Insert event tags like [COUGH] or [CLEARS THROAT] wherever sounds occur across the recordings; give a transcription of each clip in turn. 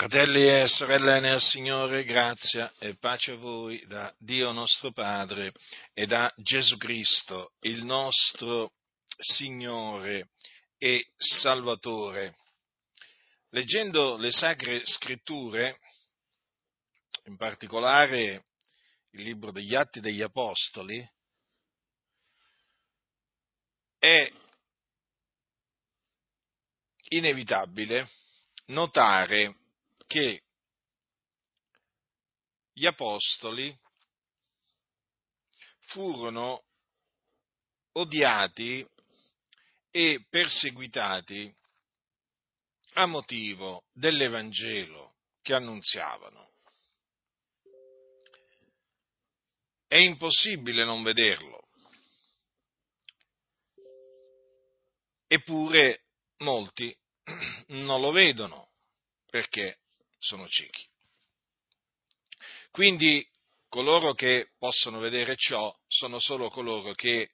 Fratelli e sorelle nel Signore, grazia e pace a voi da Dio nostro Padre e da Gesù Cristo, il nostro Signore e Salvatore. Leggendo le Sacre Scritture, in particolare il libro degli Atti degli Apostoli, è inevitabile notare che gli apostoli furono odiati e perseguitati a motivo dell'Evangelo che annunziavano. È impossibile non vederlo. Eppure molti non lo vedono perché sono ciechi. Quindi coloro che possono vedere ciò sono solo coloro che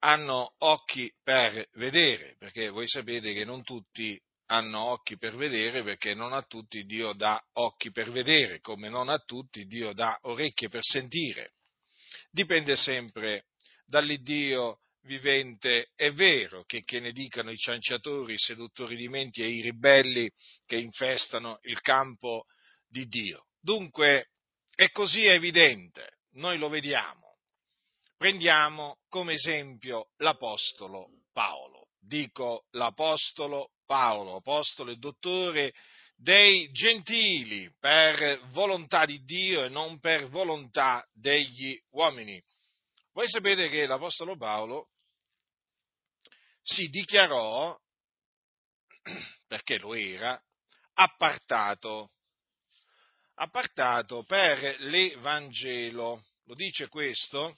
hanno occhi per vedere, perché voi sapete che non tutti hanno occhi per vedere, perché non a tutti Dio dà occhi per vedere, come non a tutti Dio dà orecchie per sentire. Dipende sempre dall'Iddio vivente è vero che, che, ne dicano i cianciatori, i seduttori di menti e i ribelli che infestano il campo di Dio. Dunque è così evidente, noi lo vediamo. Prendiamo come esempio l'Apostolo Paolo. Dico l'Apostolo Paolo, Apostolo e dottore dei gentili per volontà di Dio e non per volontà degli uomini voi sapete che l'Apostolo Paolo si dichiarò, perché lo era, appartato, appartato per l'Evangelo. Lo dice questo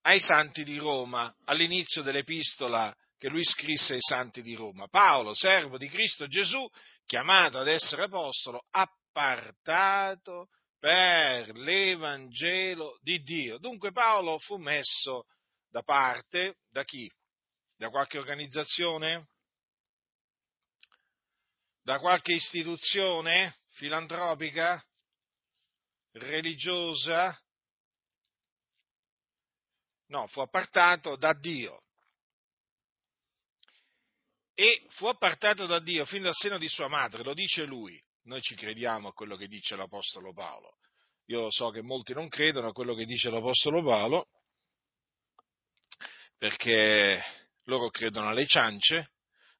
ai santi di Roma, all'inizio dell'epistola che lui scrisse ai santi di Roma. Paolo, servo di Cristo Gesù, chiamato ad essere apostolo, appartato per l'Evangelo di Dio. Dunque Paolo fu messo da parte da chi? Da qualche organizzazione? Da qualche istituzione filantropica? Religiosa? No, fu appartato da Dio. E fu appartato da Dio fin dal seno di sua madre, lo dice lui. Noi ci crediamo a quello che dice l'Apostolo Paolo. Io so che molti non credono a quello che dice l'Apostolo Paolo, perché loro credono alle ciance,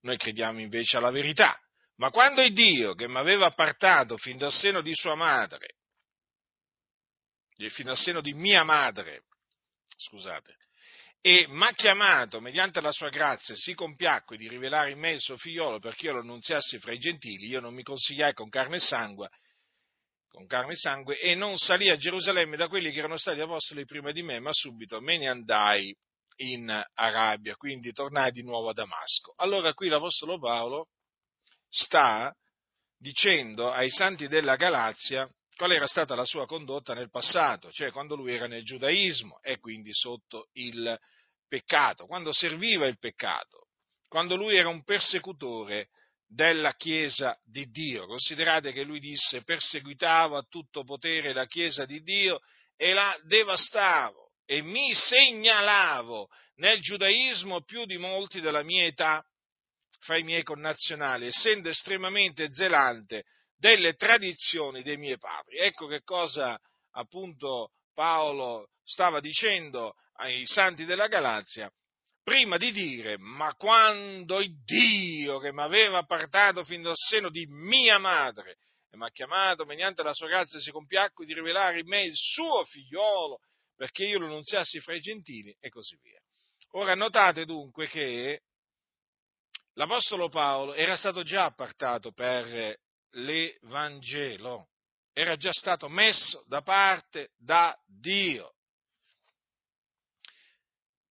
noi crediamo invece alla verità. Ma quando è Dio che mi aveva appartato fin dal seno di sua madre, fin dal seno di mia madre, scusate, e mi ha chiamato mediante la sua grazia si compiacque di rivelare in me il suo figliolo perché io lo annunziassi fra i gentili, io non mi consigliai con carne e sangue, con carne e sangue e non salì a Gerusalemme da quelli che erano stati apostoli prima di me, ma subito me ne andai in Arabia, quindi tornai di nuovo a Damasco. Allora qui l'apostolo Paolo sta dicendo ai santi della Galazia qual era stata la sua condotta nel passato, cioè quando lui era nel giudaismo e quindi sotto il peccato, quando serviva il peccato, quando lui era un persecutore della Chiesa di Dio. Considerate che lui disse perseguitavo a tutto potere la Chiesa di Dio e la devastavo e mi segnalavo nel giudaismo più di molti della mia età fra i miei connazionali, essendo estremamente zelante delle tradizioni dei miei padri. Ecco che cosa appunto Paolo stava dicendo ai santi della Galazia, prima di dire, ma quando il Dio che mi aveva portato fin dal seno di mia madre e mi ha chiamato mediante la sua grazia si compiacque di rivelare in me il suo figliolo perché io lo annunziassi fra i gentili e così via. Ora notate dunque che l'Apostolo Paolo era stato già appartato per l'Evangelo, era già stato messo da parte da Dio.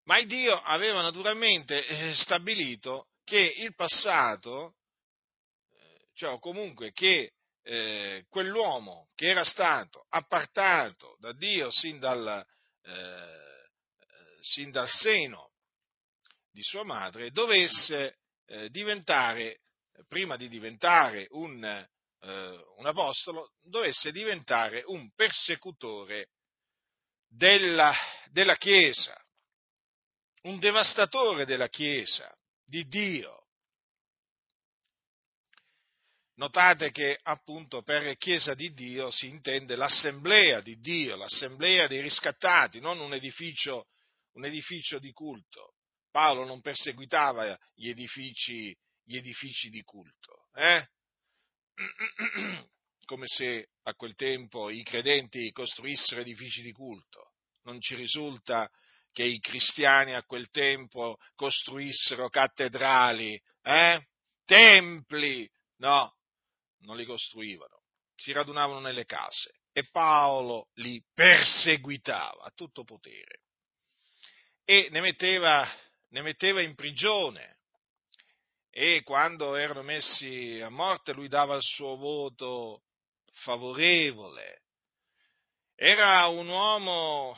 Ma Dio aveva naturalmente eh, stabilito che il passato, eh, cioè comunque che eh, quell'uomo che era stato appartato da Dio sin dal, eh, sin dal seno di sua madre, dovesse eh, diventare prima di diventare un, eh, un apostolo, dovesse diventare un persecutore della, della Chiesa, un devastatore della Chiesa, di Dio. Notate che appunto per Chiesa di Dio si intende l'assemblea di Dio, l'assemblea dei riscattati, non un edificio, un edificio di culto. Paolo non perseguitava gli edifici, gli edifici di culto, eh? [CLEARS THROAT] come se a quel tempo i credenti costruissero edifici di culto. Non ci risulta che i cristiani a quel tempo costruissero cattedrali, eh? templi, no, non li costruivano, si radunavano nelle case e Paolo li perseguitava a tutto potere e ne metteva, ne metteva in prigione e quando erano messi a morte lui dava il suo voto favorevole. Era un uomo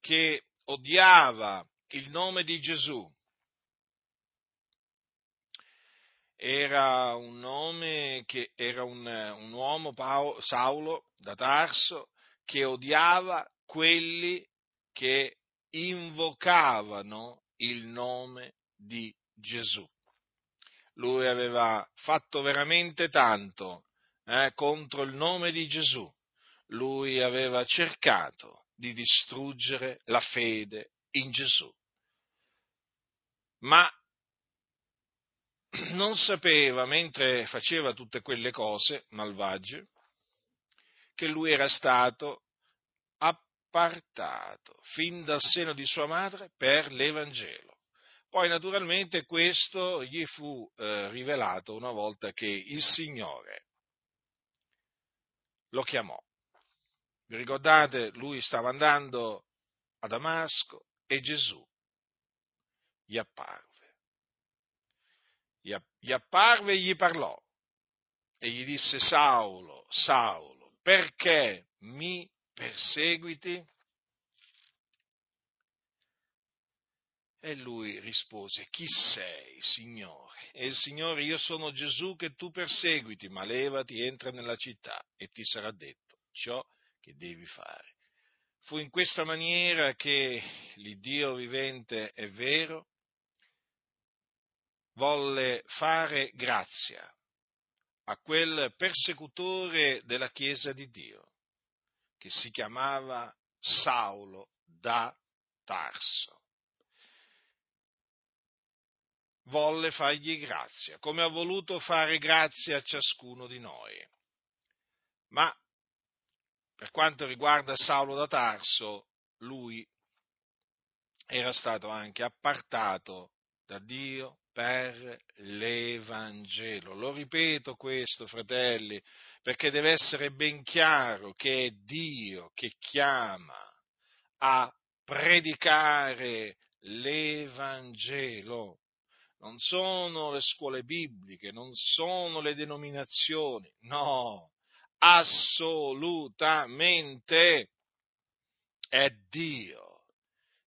che odiava il nome di Gesù, era un nome che era un, un uomo, Paolo, Saulo da Tarso, che odiava quelli che invocavano il nome di Gesù. Lui aveva fatto veramente tanto eh, contro il nome di Gesù. Lui aveva cercato di distruggere la fede in Gesù. Ma non sapeva, mentre faceva tutte quelle cose malvagie, che lui era stato appartato fin dal seno di sua madre per l'Evangelo. Poi naturalmente questo gli fu eh, rivelato una volta che il Signore lo chiamò. Vi ricordate? Lui stava andando a Damasco e Gesù gli apparve gli apparve e gli parlò e gli disse Saulo, Saulo, perché mi perseguiti? E lui rispose, chi sei, Signore? E il Signore, io sono Gesù che tu perseguiti, ma levati, entra nella città e ti sarà detto ciò che devi fare. Fu in questa maniera che l'Iddio vivente è vero volle fare grazia a quel persecutore della Chiesa di Dio, che si chiamava Saulo da Tarso. Volle fargli grazia, come ha voluto fare grazia a ciascuno di noi. Ma per quanto riguarda Saulo da Tarso, lui era stato anche appartato da Dio per l'Evangelo. Lo ripeto questo, fratelli, perché deve essere ben chiaro che è Dio che chiama a predicare l'Evangelo. Non sono le scuole bibliche, non sono le denominazioni, no, assolutamente è Dio.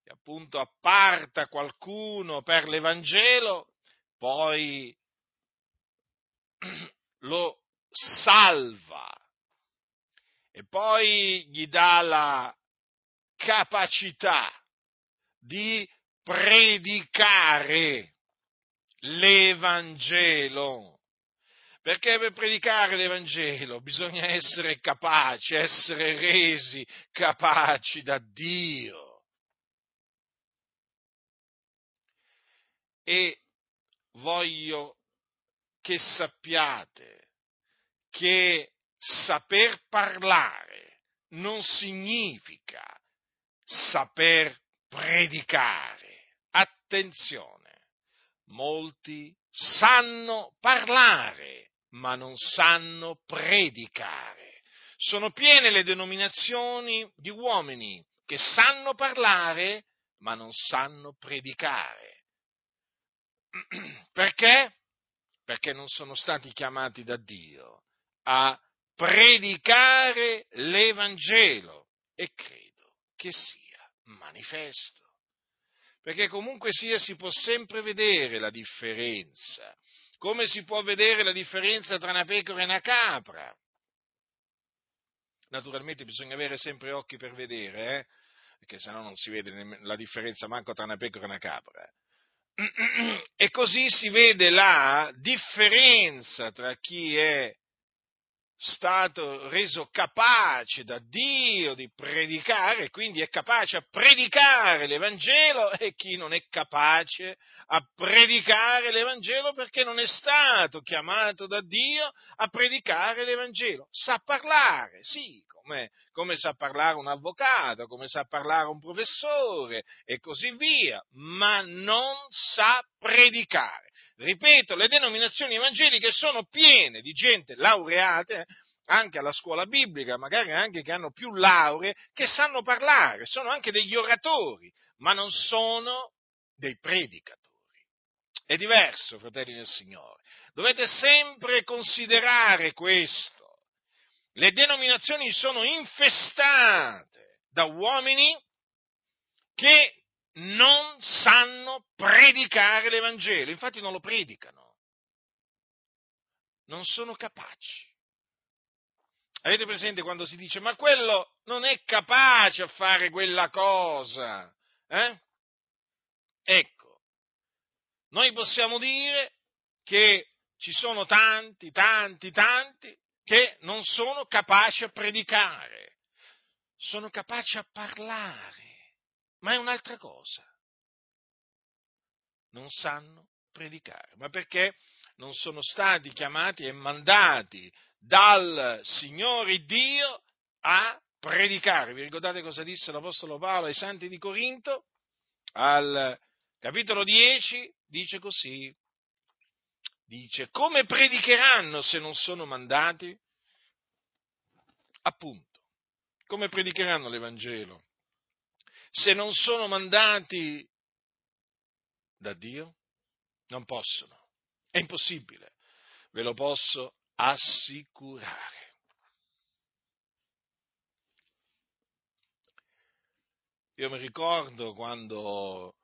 Che appunto apparta qualcuno per l'Evangelo poi [CLEARS THROAT] lo salva. E poi gli dà la capacità di predicare l'Evangelo. Perché per predicare l'Evangelo bisogna essere capaci, essere resi capaci da Dio. E voglio che sappiate che saper parlare non significa saper predicare. Attenzione, molti sanno parlare, ma non sanno predicare. Sono piene le denominazioni di uomini che sanno parlare, ma non sanno predicare. [CLEARS THROAT] Perché? Perché non sono stati chiamati da Dio a predicare l'Evangelo e credo che sia manifesto. Perché comunque sia si può sempre vedere la differenza, come si può vedere la differenza tra una pecora e una capra. Naturalmente bisogna avere sempre occhi per vedere, eh? perché sennò non si vede la differenza manco tra una pecora e una capra. [CLEARS THROAT] E così si vede la differenza tra chi è stato reso capace da Dio di predicare, quindi è capace a predicare l'Evangelo e chi non è capace a predicare l'Evangelo perché non è stato chiamato da Dio a predicare l'Evangelo. Sa parlare, sì, come, come sa parlare un avvocato, come sa parlare un professore e così via, ma non sa predicare. Ripeto, le denominazioni evangeliche sono piene di gente laureata, anche alla scuola biblica, magari anche che hanno più lauree, che sanno parlare, sono anche degli oratori, ma non sono dei predicatori. È diverso, fratelli del Signore. Dovete sempre considerare questo. Le denominazioni sono infestate da uomini che non sanno predicare l'Evangelo, infatti non lo predicano, non sono capaci. Avete presente quando si dice ma quello non è capace a fare quella cosa? Eh? Ecco, noi possiamo dire che ci sono tanti, tanti, tanti che non sono capaci a predicare, sono capaci a parlare ma è un'altra cosa. Non sanno predicare, ma perché non sono stati chiamati e mandati dal Signore Dio a predicare. Vi ricordate cosa disse l'Apostolo Paolo ai Santi di Corinto? Al capitolo 10 dice così, dice come predicheranno se non sono mandati? Appunto, come predicheranno l'Evangelo? Se non sono mandati da Dio? Non possono. È impossibile. Ve lo posso assicurare. Io mi ricordo quando,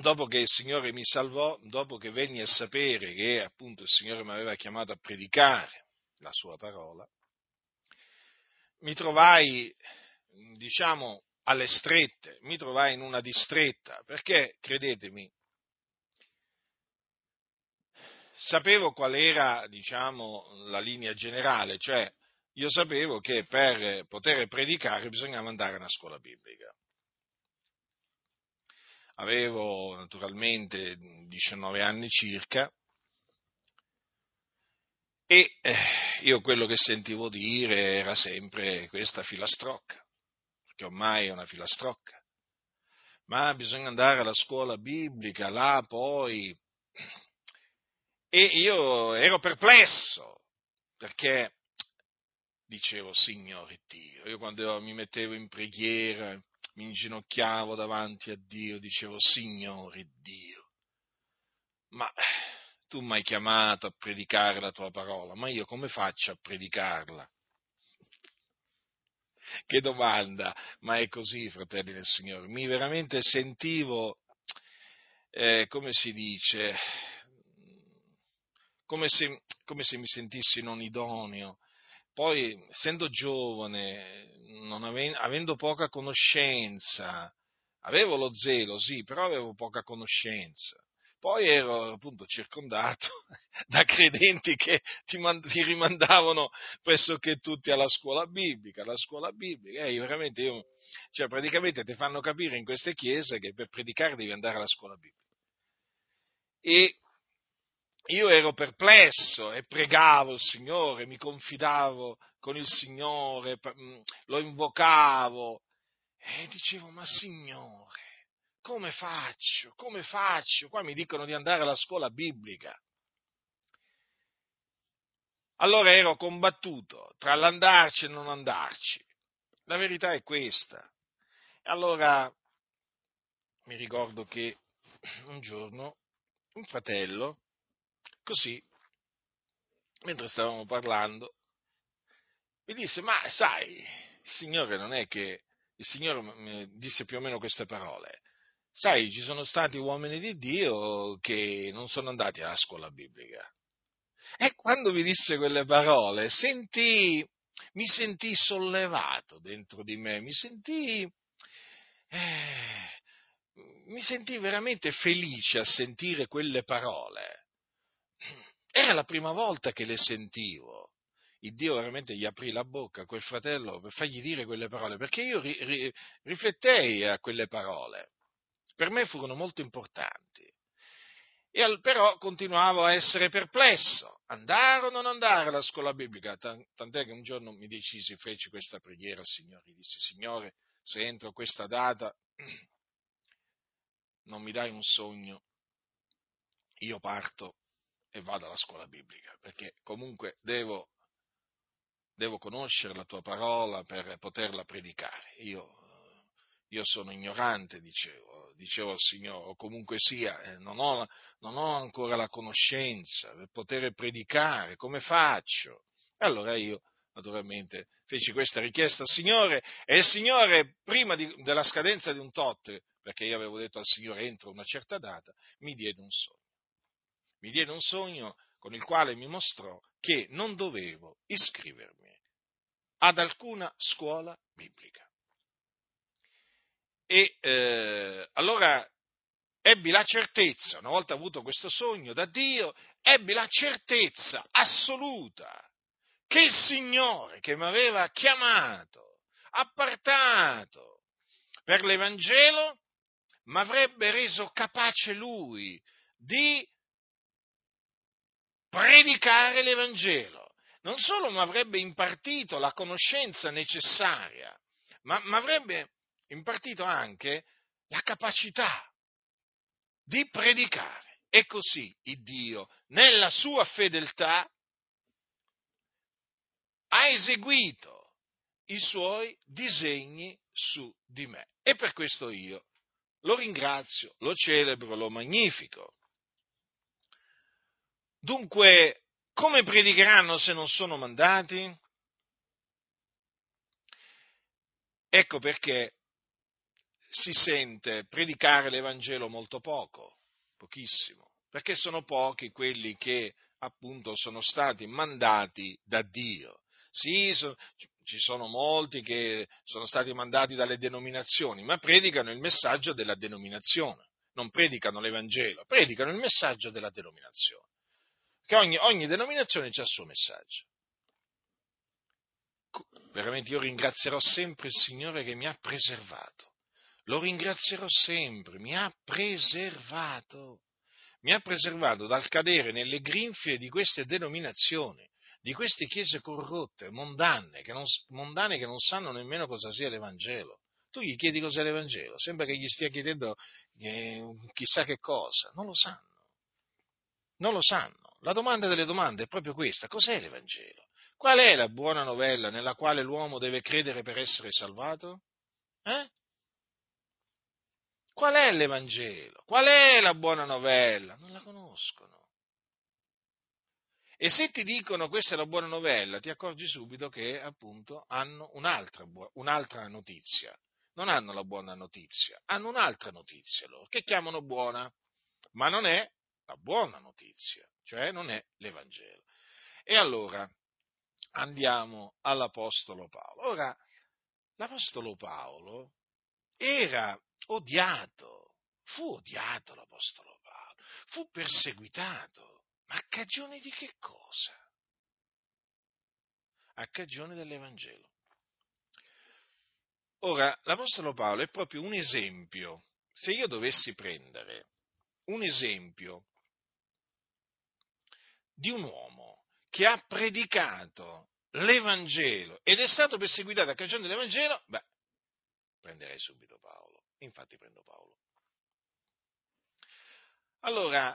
dopo che il Signore mi salvò, dopo che venni a sapere che appunto il Signore mi aveva chiamato a predicare la sua parola, mi trovai, diciamo, alle strette, mi trovai in una distretta, perché, credetemi, sapevo qual era, diciamo, la linea generale, cioè io sapevo che per poter predicare bisognava andare a una scuola biblica. Avevo naturalmente 19 anni circa e eh, io quello che sentivo dire era sempre questa filastrocca che ormai è una filastrocca, ma bisogna andare alla scuola biblica, là poi. E io ero perplesso, perché dicevo, Signore Dio, io quando mi mettevo in preghiera, mi inginocchiavo davanti a Dio, dicevo, Signore Dio, ma tu mi hai chiamato a predicare la tua parola, ma io come faccio a predicarla? Che domanda, ma è così, fratelli del Signore. Mi veramente sentivo, eh, come si dice, come se, come se, mi sentissi non idoneo. Poi, essendo giovane, ave, avendo poca conoscenza, avevo lo zelo, sì, però avevo poca conoscenza. Poi ero appunto circondato [LAUGHS] da credenti che ti, mand- ti rimandavano pressoché tutti alla scuola biblica, la scuola biblica, e veramente io, cioè praticamente ti fanno capire in queste chiese che per predicare devi andare alla scuola biblica. E io ero perplesso e pregavo il Signore, mi confidavo con il Signore, lo invocavo e dicevo, ma Signore, come faccio? Come faccio? Qua mi dicono di andare alla scuola biblica. Allora ero combattuto tra l'andarci e non andarci. La verità è questa. Allora mi ricordo che un giorno un fratello, così, mentre stavamo parlando, mi disse, ma sai, il Signore non è che, il Signore mi disse più o meno queste parole, sai, ci sono stati uomini di Dio che non sono andati alla scuola biblica. E quando mi disse quelle parole, sentì, mi sentii sollevato dentro di me, mi sentii, eh, mi sentii veramente felice a sentire quelle parole. Era la prima volta che le sentivo. Il Dio veramente gli aprì la bocca a quel fratello per fargli dire quelle parole, perché io ri, ri, riflettei a quelle parole. Per me furono molto importanti. E però continuavo a essere perplesso, andare o non andare alla scuola biblica, tant'è che un giorno mi decisi, feci questa preghiera al Signore, gli dissi, Signore, se entro questa data [CLEARS THROAT] non mi dai un sogno, io parto e vado alla scuola biblica, perché comunque devo, devo conoscere la tua parola per poterla predicare. Io, io sono ignorante, dicevo, dicevo al Signore, o comunque sia, eh, non, ho, non ho ancora la conoscenza per poter predicare, come faccio? E allora io naturalmente feci questa richiesta al Signore e il Signore, prima di, della scadenza di un tot, perché io avevo detto al Signore entro una certa data, mi diede un sogno. Mi diede un sogno con il quale mi mostrò che non dovevo iscrivermi ad alcuna scuola biblica. E eh, allora ebbi la certezza, una volta avuto questo sogno da Dio, ebbi la certezza assoluta che il Signore che mi aveva chiamato, appartato per l'Evangelo, mi avrebbe reso capace Lui di predicare l'Evangelo. Non solo mi avrebbe impartito la conoscenza necessaria, ma mi avrebbe impartito anche la capacità di predicare. E così il Dio, nella sua fedeltà, ha eseguito i suoi disegni su di me. E per questo io lo ringrazio, lo celebro, lo magnifico. Dunque, come predicheranno se non sono mandati? Ecco perché si sente predicare l'Evangelo molto poco, pochissimo, perché sono pochi quelli che appunto sono stati mandati da Dio. Sì, so, ci sono molti che sono stati mandati dalle denominazioni, ma predicano il messaggio della denominazione, non predicano l'Evangelo, predicano il messaggio della denominazione. Che ogni, ogni denominazione ha il suo messaggio. Veramente io ringrazierò sempre il Signore che mi ha preservato. Lo ringrazierò sempre, mi ha preservato. Mi ha preservato dal cadere nelle grinfie di queste denominazioni di queste chiese corrotte, mondane che, non, mondane che non sanno nemmeno cosa sia l'Evangelo. Tu gli chiedi cos'è l'Evangelo, sembra che gli stia chiedendo eh, chissà che cosa, non lo sanno. Non lo sanno. La domanda delle domande è proprio questa, cos'è l'Evangelo? Qual è la buona novella nella quale l'uomo deve credere per essere salvato? Eh? Qual è l'Evangelo? Qual è la buona novella? Non la conoscono. E se ti dicono questa è la buona novella, ti accorgi subito che appunto hanno un'altra, un'altra notizia. Non hanno la buona notizia, hanno un'altra notizia loro, che chiamano buona, ma non è la buona notizia, cioè non è l'Evangelo. E allora andiamo all'Apostolo Paolo. Ora, l'Apostolo Paolo era odiato, fu odiato l'Apostolo Paolo, fu perseguitato ma a cagione di che cosa? A cagione dell'Evangelo. Ora, l'Apostolo Paolo è proprio un esempio. Se io dovessi prendere un esempio di un uomo che ha predicato l'Evangelo ed è stato perseguitato a cagione dell'Evangelo, beh, prenderei subito Paolo. Infatti prendo Paolo. Allora,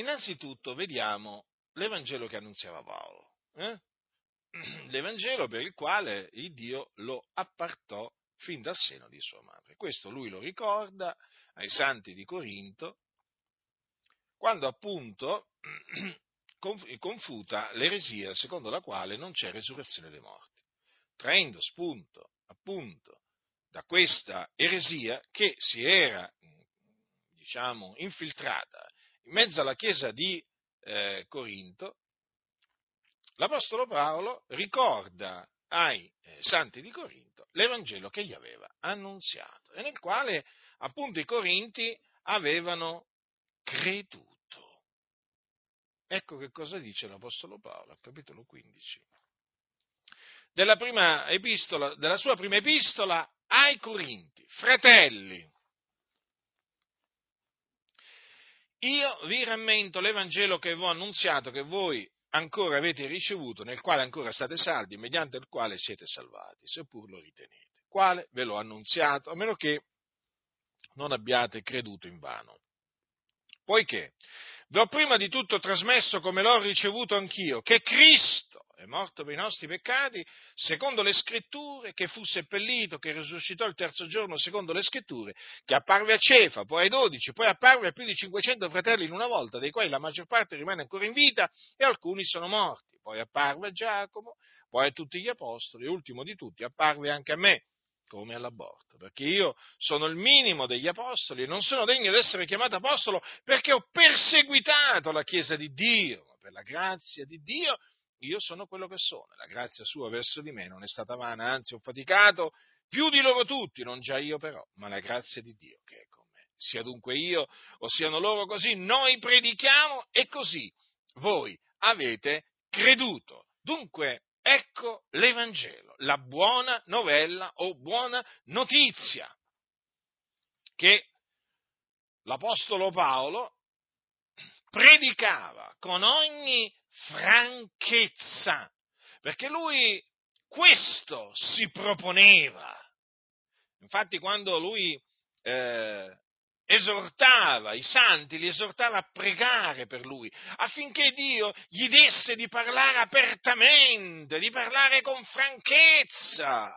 Innanzitutto vediamo l'Evangelo che annunziava Paolo, eh? [CLEARS THROAT] l'Evangelo per il quale il Dio lo appartò fin dal seno di sua madre. Questo lui lo ricorda ai santi di Corinto, quando appunto [CLEARS THROAT] confuta l'eresia secondo la quale non c'è resurrezione dei morti, traendo spunto appunto da questa eresia che si era diciamo, infiltrata in mezzo alla chiesa di eh, Corinto, l'Apostolo Paolo ricorda ai eh, santi di Corinto l'Evangelo che gli aveva annunziato e nel quale appunto i Corinti avevano creduto. Ecco che cosa dice l'Apostolo Paolo capitolo 15 della, epistola, della sua prima epistola ai Corinti. Fratelli, io vi rammento l'Evangelo che vi ho annunziato, che voi ancora avete ricevuto, nel quale ancora state saldi, mediante il quale siete salvati, seppur lo ritenete. Quale ve l'ho annunziato, a meno che non abbiate creduto in vano. Poiché vi ho prima di tutto trasmesso come l'ho ricevuto anch'io, che Cristo è morto per i nostri peccati, secondo le scritture, che fu seppellito, che risuscitò il terzo giorno, secondo le scritture, che apparve a Cefa, poi ai dodici, poi apparve a più di 500 fratelli in una volta, dei quali la maggior parte rimane ancora in vita e alcuni sono morti. Poi apparve a Giacomo, poi a tutti gli apostoli, e ultimo di tutti apparve anche a me, come all'aborto, perché io sono il minimo degli apostoli e non sono degno di essere chiamato apostolo perché ho perseguitato la Chiesa di Dio, per la grazia di Dio io sono quello che sono, la grazia sua verso di me non è stata vana, anzi ho faticato più di loro tutti, non già io però, ma la grazia di Dio che è con me. Sia dunque io o siano loro così, noi predichiamo e così voi avete creduto. Dunque, ecco l'Evangelo, la buona novella o buona notizia che l'Apostolo Paolo predicava con ogni franchezza, perché lui questo si proponeva. Infatti quando lui eh, esortava i santi, li esortava a pregare per lui, affinché Dio gli desse di parlare apertamente, di parlare con franchezza,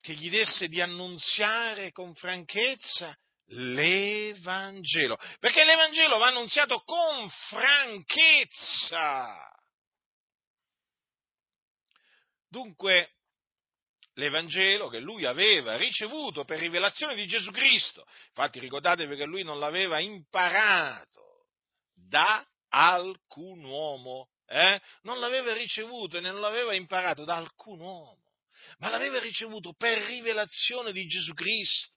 che gli desse di annunziare con franchezza l'Evangelo, perché l'Evangelo va annunziato con franchezza. Dunque, l'Evangelo che lui aveva ricevuto per rivelazione di Gesù Cristo, infatti ricordatevi che lui non l'aveva imparato da alcun uomo, eh? non l'aveva ricevuto e non l'aveva imparato da alcun uomo, ma l'aveva ricevuto per rivelazione di Gesù Cristo.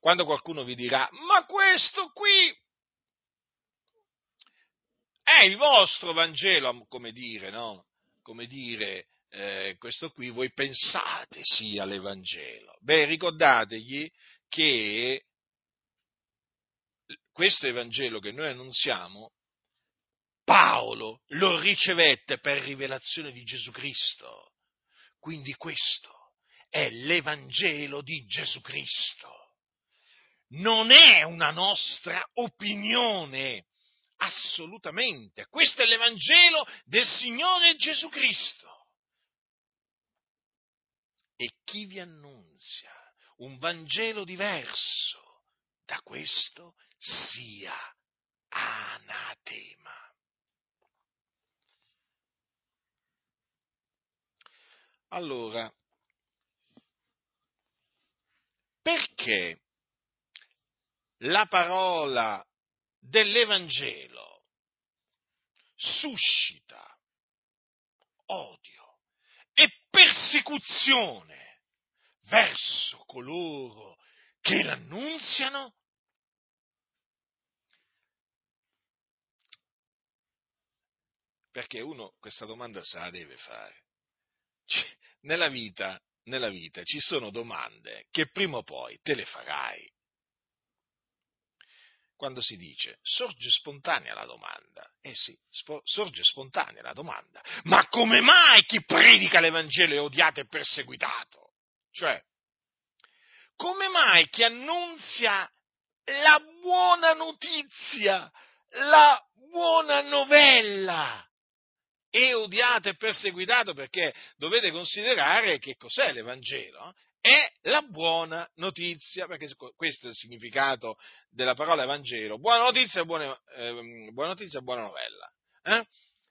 Quando qualcuno vi dirà, ma questo qui è il vostro Vangelo, come dire, no? Come dire, eh, questo qui voi pensate sia l'Evangelo. Beh, ricordategli che questo Evangelo che noi annunziamo, Paolo lo ricevette per rivelazione di Gesù Cristo. Quindi questo è l'Evangelo di Gesù Cristo non è una nostra opinione, assolutamente. Questo è l'Evangelo del Signore Gesù Cristo. E chi vi annunzia un Vangelo diverso da questo sia anatema. Allora, perché la parola dell'Evangelo suscita odio e persecuzione verso coloro che l'annunziano? Perché uno questa domanda se la deve fare. Nella vita, nella vita ci sono domande che prima o poi te le farai quando si dice sorge spontanea la domanda. Eh sì, spo- sorge spontanea la domanda. Ma come mai chi predica l'Evangelo è odiato e perseguitato? Cioè, come mai chi annunzia la buona notizia, la buona novella, è odiato e perseguitato perché dovete considerare che cos'è l'Evangelo è la buona notizia, perché questo è il significato della parola Evangelo, buona notizia buona, eh, buona, notizia, buona novella. Eh?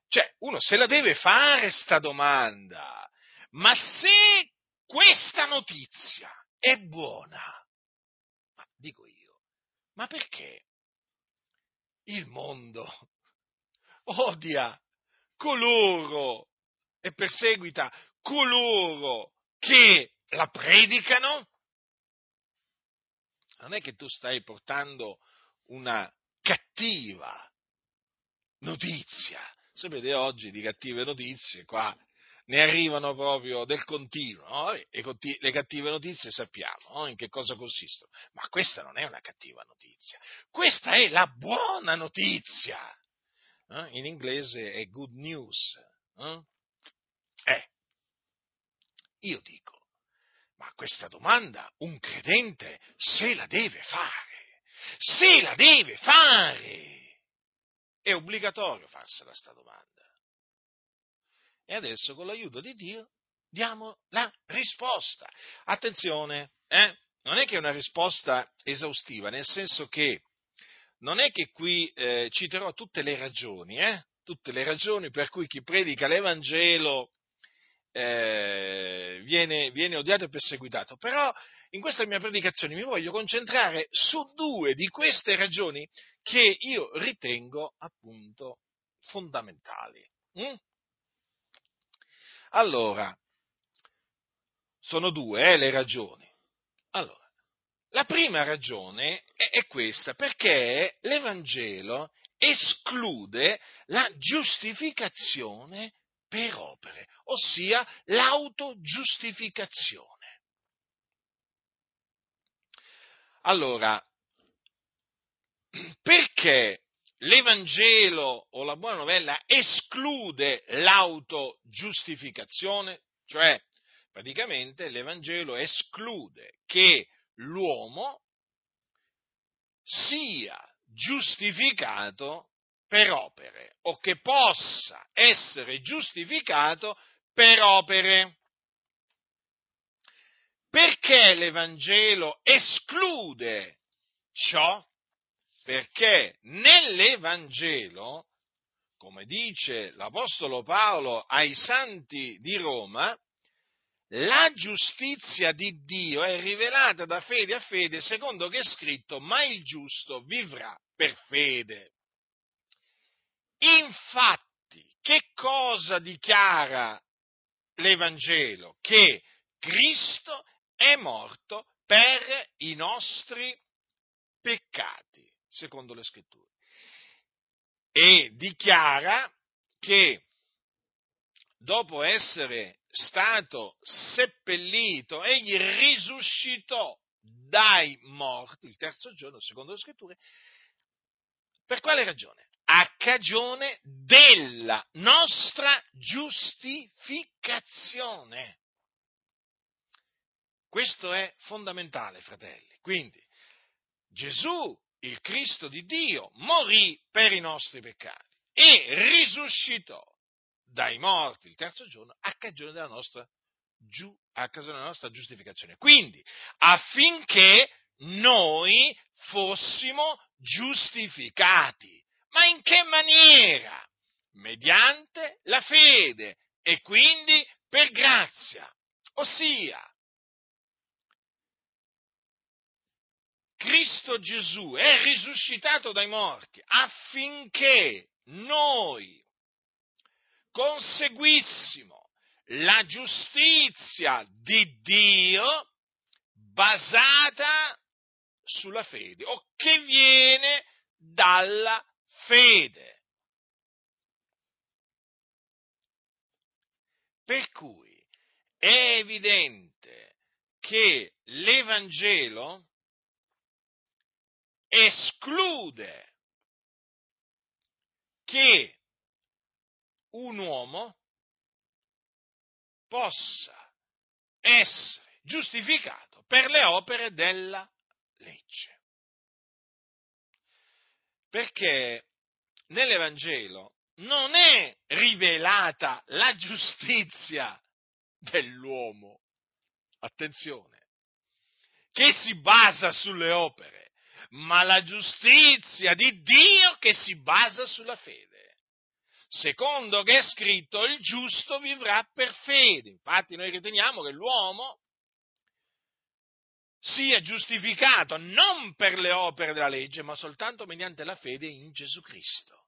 Cioè, uno se la deve fare sta domanda, ma se questa notizia è buona, ma dico io, Ma perché il mondo [LAUGHS] odia coloro e perseguita coloro che la predicano? Non è che tu stai portando una cattiva notizia. Sapete, oggi di cattive notizie qua ne arrivano proprio del continuo. No? Le, cattive notizie sappiamo no? in che cosa consistono, ma questa non è una cattiva notizia, questa è la buona notizia. Eh? In inglese è good news. Eh, io dico, ma questa domanda un credente se la deve fare, se la deve fare. È obbligatorio farsela sta domanda. E adesso con l'aiuto di Dio diamo la risposta. Attenzione, eh? non è che è una risposta esaustiva, nel senso che non è che qui eh, citerò tutte le ragioni, eh? tutte le ragioni per cui chi predica l'Evangelo eh, viene, viene odiato e perseguitato, però in questa mia predicazione mi voglio concentrare su due di queste ragioni che io ritengo appunto fondamentali. Mm? Allora, sono due eh, le ragioni. Allora, la prima ragione è, è questa, perché l'Evangelo esclude la giustificazione per opere, ossia l'autogiustificazione. Allora, perché l'Evangelo o la buona novella esclude l'autogiustificazione, cioè praticamente l'Evangelo esclude che l'uomo sia giustificato per opere o che possa essere giustificato per opere. Perché l'Evangelo esclude ciò? perché nell'Evangelo, come dice l'Apostolo Paolo ai santi di Roma, la giustizia di Dio è rivelata da fede a fede, secondo che è scritto, ma il giusto vivrà per fede. Infatti, che cosa dichiara l'Evangelo? Che Cristo è morto per i nostri peccati secondo le scritture. E dichiara che dopo essere stato seppellito, egli risuscitò dai morti il terzo giorno, secondo le scritture, per quale ragione? A cagione della nostra giustificazione. Questo è fondamentale, fratelli. Quindi Gesù il Cristo di Dio, morì per i nostri peccati e risuscitò dai morti il terzo giorno a cagione della nostra, giu, a cagione della nostra giustificazione. Quindi, affinché noi fossimo giustificati. Ma in che maniera? Mediante la fede e quindi per grazia. Ossia, Cristo Gesù è risuscitato dai morti affinché noi conseguissimo la giustizia di Dio basata sulla fede o che viene dalla fede. Per cui è evidente che l'Evangelo esclude che un uomo possa essere giustificato per le opere della legge. Perché nell'Evangelo non è rivelata la giustizia dell'uomo, attenzione, che si basa sulle opere, ma la giustizia di Dio che si basa sulla fede. Secondo che è scritto, il giusto vivrà per fede. Infatti noi riteniamo che l'uomo sia giustificato non per le opere della legge, ma soltanto mediante la fede in Gesù Cristo.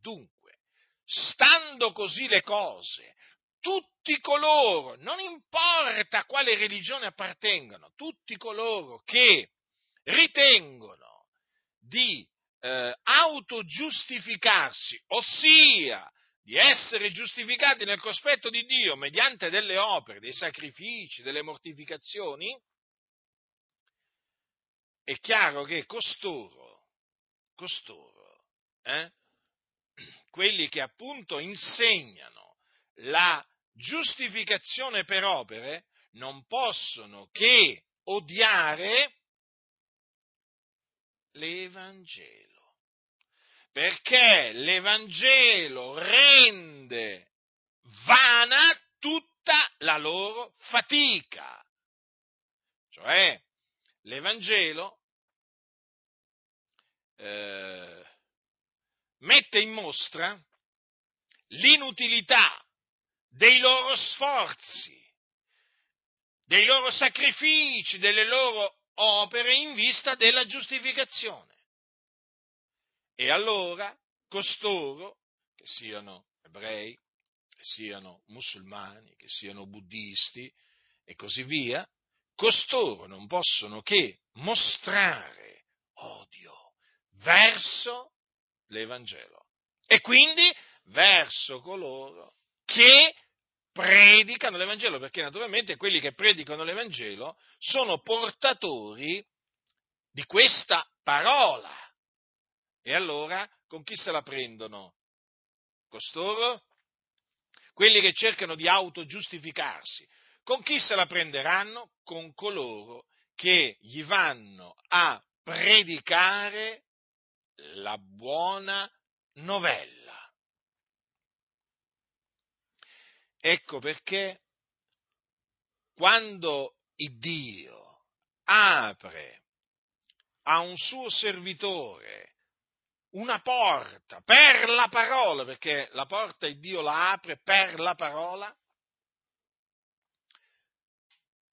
Dunque, stando così le cose, tutti coloro, non importa a quale religione appartengano, tutti coloro che ritengono di eh, autogiustificarsi, ossia di essere giustificati nel cospetto di Dio mediante delle opere, dei sacrifici, delle mortificazioni, è chiaro che costoro, costoro, eh, quelli che appunto insegnano la giustificazione per opere, non possono che odiare l'Evangelo. Perché l'Evangelo rende vana tutta la loro fatica. Cioè, l'Evangelo eh, mette in mostra l'inutilità dei loro sforzi, dei loro sacrifici, delle loro opere in vista della giustificazione. E allora costoro, che siano ebrei, che siano musulmani, che siano buddisti e così via, costoro non possono che mostrare odio verso l'Evangelo e quindi verso coloro che predicano l'Evangelo, perché naturalmente quelli che predicano l'Evangelo sono portatori di questa parola. E allora con chi se la prendono? Costoro? Quelli che cercano di autogiustificarsi. Con chi se la prenderanno? Con coloro che gli vanno a predicare la buona novella. Ecco perché quando Dio apre a un suo servitore una porta per la parola, perché la porta Dio la apre per la parola,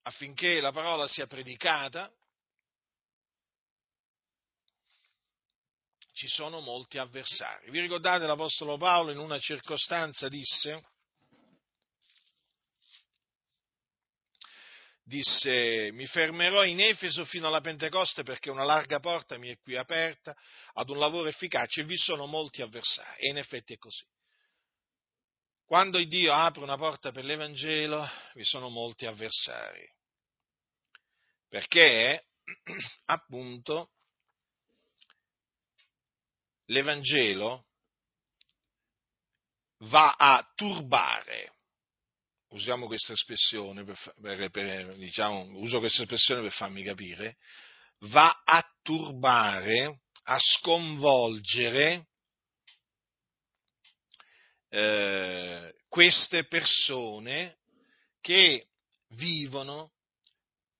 affinché la parola sia predicata, ci sono molti avversari. Vi ricordate l'Apostolo Paolo in una circostanza disse, disse mi fermerò in Efeso fino alla Pentecoste perché una larga porta mi è qui aperta ad un lavoro efficace e vi sono molti avversari. E in effetti è così. Quando Dio apre una porta per l'Evangelo vi sono molti avversari. Perché [CLEARS THROAT] appunto l'Evangelo va a turbare usiamo questa espressione, per, per, per, diciamo, uso questa espressione per farmi capire, va a turbare, a sconvolgere eh, queste persone che vivono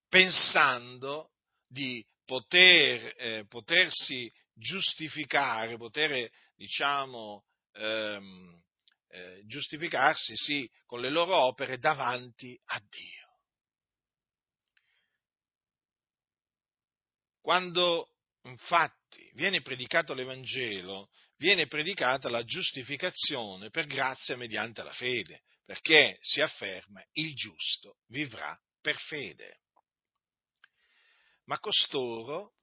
pensando di poter, eh, potersi giustificare, poter, diciamo, ehm, eh, giustificarsi, sì, con le loro opere davanti a Dio. Quando infatti viene predicato l'Evangelo, viene predicata la giustificazione per grazia mediante la fede, perché si afferma il giusto vivrà per fede. Ma costoro,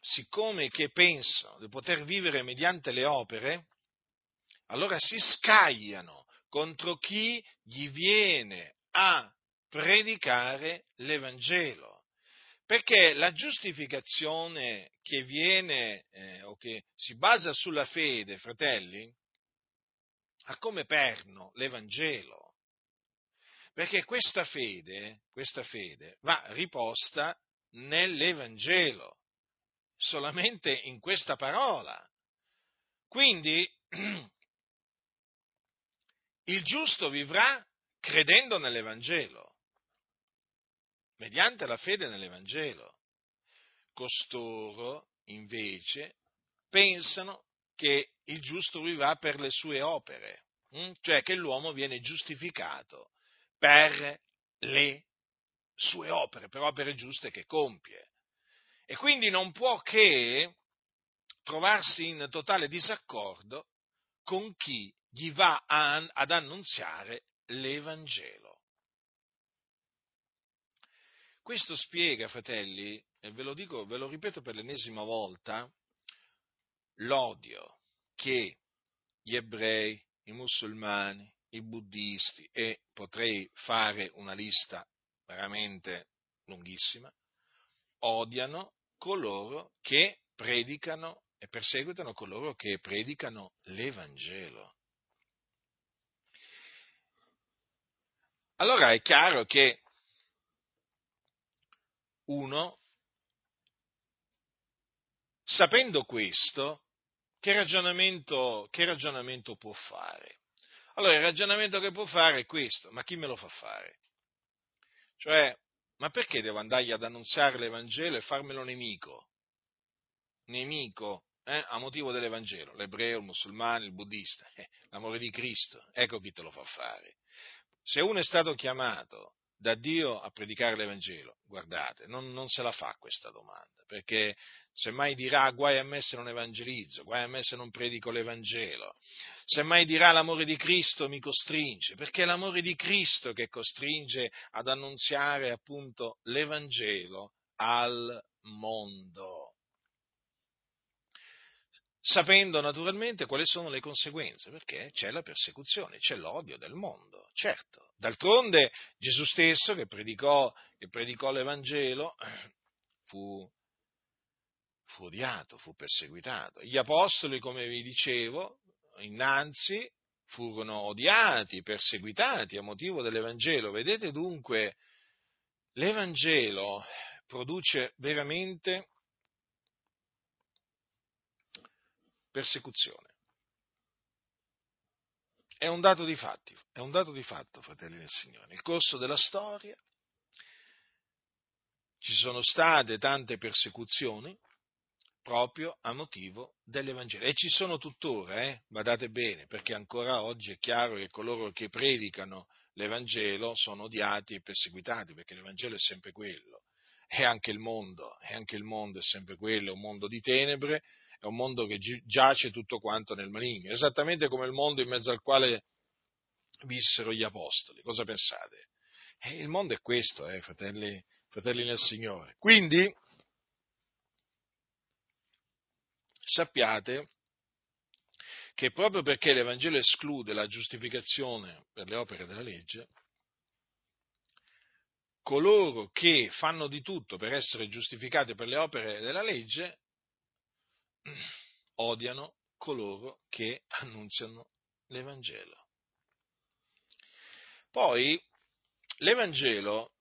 siccome che pensano di poter vivere mediante le opere, allora si scagliano contro chi gli viene a predicare l'Evangelo. Perché la giustificazione che viene eh, o che si basa sulla fede, fratelli, ha come perno l'Evangelo. Perché questa fede, questa fede va riposta nell'Evangelo, solamente in questa parola. Quindi [CLEARS THROAT] Il giusto vivrà credendo nell'Evangelo, mediante la fede nell'Evangelo. Costoro, invece, pensano che il giusto vivrà per le sue opere, hm? cioè che l'uomo viene giustificato per le sue opere, per opere giuste che compie. E quindi non può che trovarsi in totale disaccordo con chi gli va a, ad annunziare l'Evangelo. Questo spiega, fratelli, e ve lo dico, ve lo ripeto per l'ennesima volta, l'odio che gli ebrei, i musulmani, i buddisti e potrei fare una lista veramente lunghissima, odiano coloro che predicano e perseguitano coloro che predicano l'Evangelo. Allora è chiaro che uno, sapendo questo, che ragionamento, che ragionamento può fare? Allora, il ragionamento che può fare è questo, ma chi me lo fa fare? Cioè, ma perché devo andargli ad annunziare l'Evangelo e farmelo nemico? Nemico, eh, a motivo dell'Evangelo, l'ebreo, il musulmano, il buddista, eh, l'amore di Cristo, ecco chi te lo fa fare. Se uno è stato chiamato da Dio a predicare l'Evangelo? Guardate, non, non, se la fa questa domanda, perché semmai dirà guai a me se non evangelizzo, guai a me se non predico l'Evangelo, semmai dirà l'amore di Cristo mi costringe, perché è l'amore di Cristo che costringe ad annunziare appunto l'Evangelo al mondo. Sapendo naturalmente quali sono le conseguenze, perché c'è la persecuzione, c'è l'odio del mondo, certo. D'altronde Gesù stesso che predicò, che predicò l'Evangelo fu, fu odiato, fu perseguitato. Gli apostoli, come vi dicevo, innanzi furono odiati, perseguitati a motivo dell'Evangelo. Vedete dunque, l'Evangelo produce veramente persecuzione. È un dato di fatti, è un dato di fatto, fratelli del Signore. Nel corso della storia ci sono state tante persecuzioni proprio a motivo dell'Evangelo. E ci sono tuttora, eh? badate bene, perché ancora oggi è chiaro che coloro che predicano l'Evangelo sono odiati e perseguitati, perché l'Evangelo è sempre quello. E anche il mondo, e anche il mondo è sempre quello, è un mondo di tenebre, è un mondo che giace tutto quanto nel maligno, esattamente come il mondo in mezzo al quale vissero gli apostoli. Cosa pensate? Eh, il mondo è questo, eh, fratelli, fratelli nel Signore. Quindi sappiate che proprio perché l'Evangelo esclude la giustificazione per le opere della legge, coloro che fanno di tutto per essere giustificati per le opere della legge [CLEARS THROAT] odiano coloro che annunziano l'Evangelo. Poi l'Evangelo,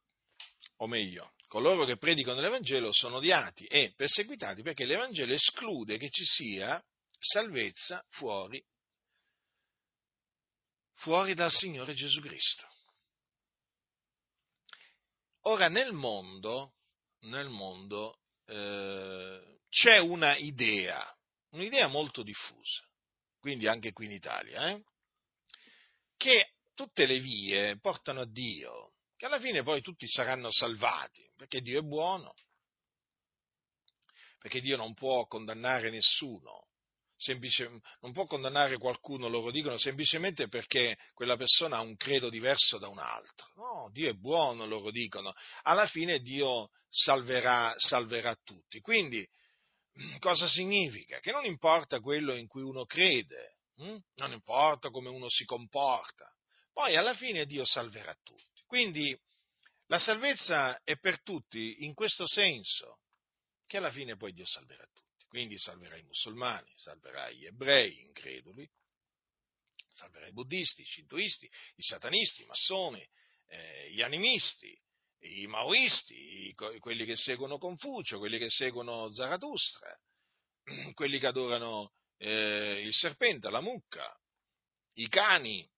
o meglio, coloro che predicano l'Evangelo sono odiati e perseguitati perché l'Evangelo esclude che ci sia salvezza fuori, fuori dal Signore Gesù Cristo. Ora nel mondo, nel mondo eh, c'è una idea, un'idea molto diffusa, quindi anche qui in Italia, eh, che tutte le vie portano a Dio, che alla fine poi tutti saranno salvati, perché Dio è buono, perché Dio non può condannare nessuno, semplice, non può condannare qualcuno, loro dicono, semplicemente perché quella persona ha un credo diverso da un altro. No, Dio è buono, loro dicono. Alla fine Dio salverà, salverà tutti. Quindi cosa significa? Che non importa quello in cui uno crede, hm? non importa come uno si comporta, poi alla fine Dio salverà tutti. Quindi la salvezza è per tutti in questo senso, che alla fine poi Dio salverà tutti. Quindi salverà i musulmani, salverà gli ebrei increduli, salverà i buddisti, i shintoisti, i satanisti, i massoni, eh, gli animisti, i maoisti, quelli che seguono Confucio, quelli che seguono Zarathustra, [CLEARS THROAT] quelli che adorano eh, il serpente, la mucca, i cani,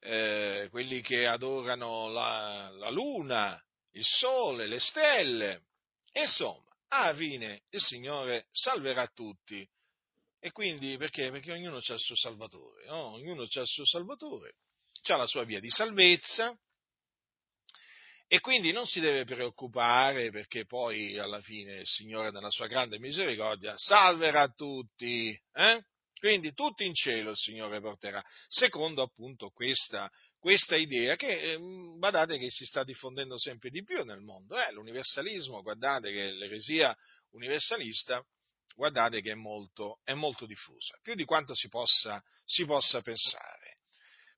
eh, quelli che adorano la, la, luna, il sole, le stelle, insomma, alla fine il Signore salverà tutti. E quindi perché? Perché ognuno ha il suo Salvatore, no? ognuno ha il suo Salvatore, ha la sua via di salvezza, E quindi non si deve preoccupare perché poi alla fine il Signore nella sua grande misericordia salverà tutti. Eh? Quindi tutti in cielo il Signore porterà, secondo appunto questa, questa idea che, eh, guardate, che si sta diffondendo sempre di più nel mondo. Eh? L'universalismo, guardate che l'eresia universalista, guardate che è molto, è molto diffusa, più di quanto si possa, si possa pensare.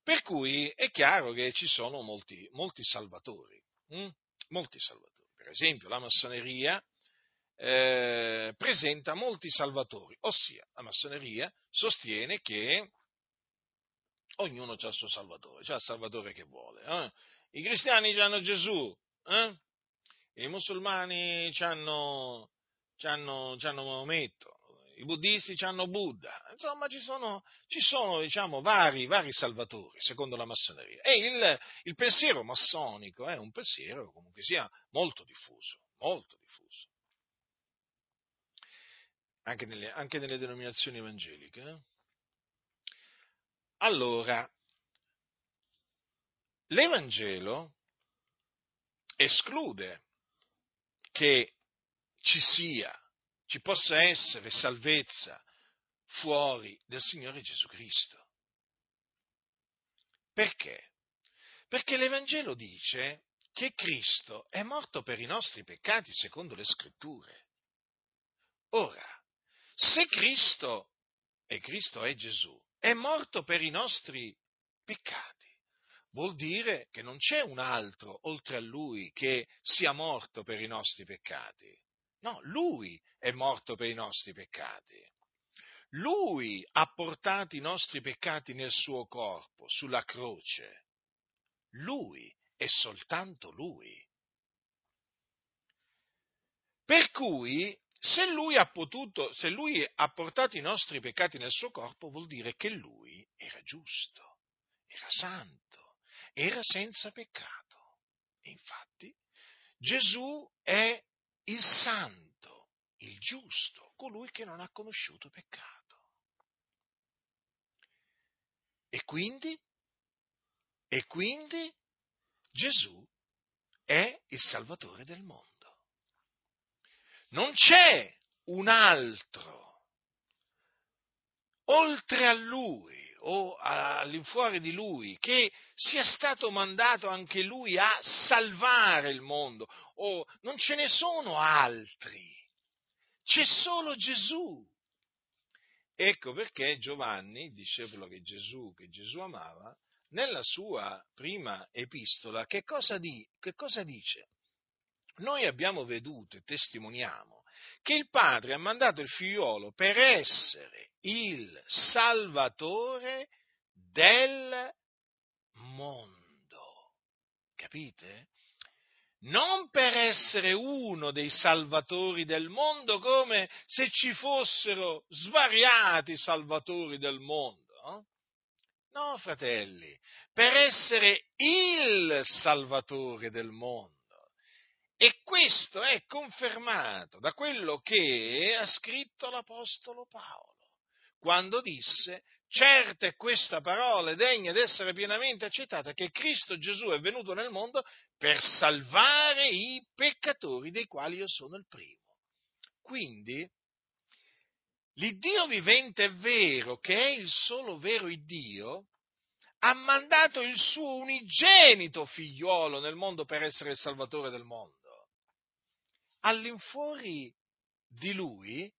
Per cui è chiaro che ci sono molti, molti salvatori, hm? molti salvatori. Per esempio la massoneria eh, presenta molti salvatori, ossia la massoneria sostiene che ognuno ha il suo salvatore, c'ha il salvatore che vuole. Eh? I cristiani hanno Gesù, eh? i musulmani hanno Maometto, i buddisti hanno Buddha, insomma ci sono, ci sono diciamo, vari, vari, salvatori secondo la massoneria. E il, il pensiero massonico è un pensiero comunque sia molto diffuso, molto diffuso anche nelle, anche nelle denominazioni evangeliche. Eh? Allora, l'Evangelo esclude che ci sia, ci possa essere salvezza fuori del Signore Gesù Cristo. Perché? Perché l'Evangelo dice che Cristo è morto per i nostri peccati secondo le scritture. Ora, se Cristo, e Cristo è Gesù, è morto per i nostri peccati, vuol dire che non c'è un altro oltre a Lui che sia morto per i nostri peccati. No, Lui è morto per i nostri peccati. Lui ha portato i nostri peccati nel suo corpo, sulla croce. Lui e soltanto Lui. Per cui se lui ha potuto, se lui ha portato i nostri peccati nel suo corpo, vuol dire che lui era giusto, era santo, era senza peccato. E infatti Gesù è il santo, il giusto, colui che non ha conosciuto peccato. E quindi, e quindi Gesù è il Salvatore del mondo. Non c'è un altro oltre a lui o all'infuori di lui che sia stato mandato anche lui a salvare il mondo o non ce ne sono altri. C'è solo Gesù. Ecco perché Giovanni, il discepolo che Gesù, che Gesù amava, nella sua prima epistola, che cosa, di, che cosa dice? Noi abbiamo veduto e testimoniamo che il Padre ha mandato il figliuolo per essere il Salvatore del mondo. Capite? Non per essere uno dei salvatori del mondo come se ci fossero svariati salvatori del mondo. No, fratelli, per essere il Salvatore del mondo. E questo è confermato da quello che ha scritto l'Apostolo Paolo, quando disse, certa è questa parola degna di essere pienamente accettata, che Cristo Gesù è venuto nel mondo per salvare i peccatori dei quali io sono il primo. Quindi, l'Iddio vivente è vero, che è il solo vero Iddio, ha mandato il suo unigenito figliuolo nel mondo per essere il Salvatore del mondo all'infuori di lui,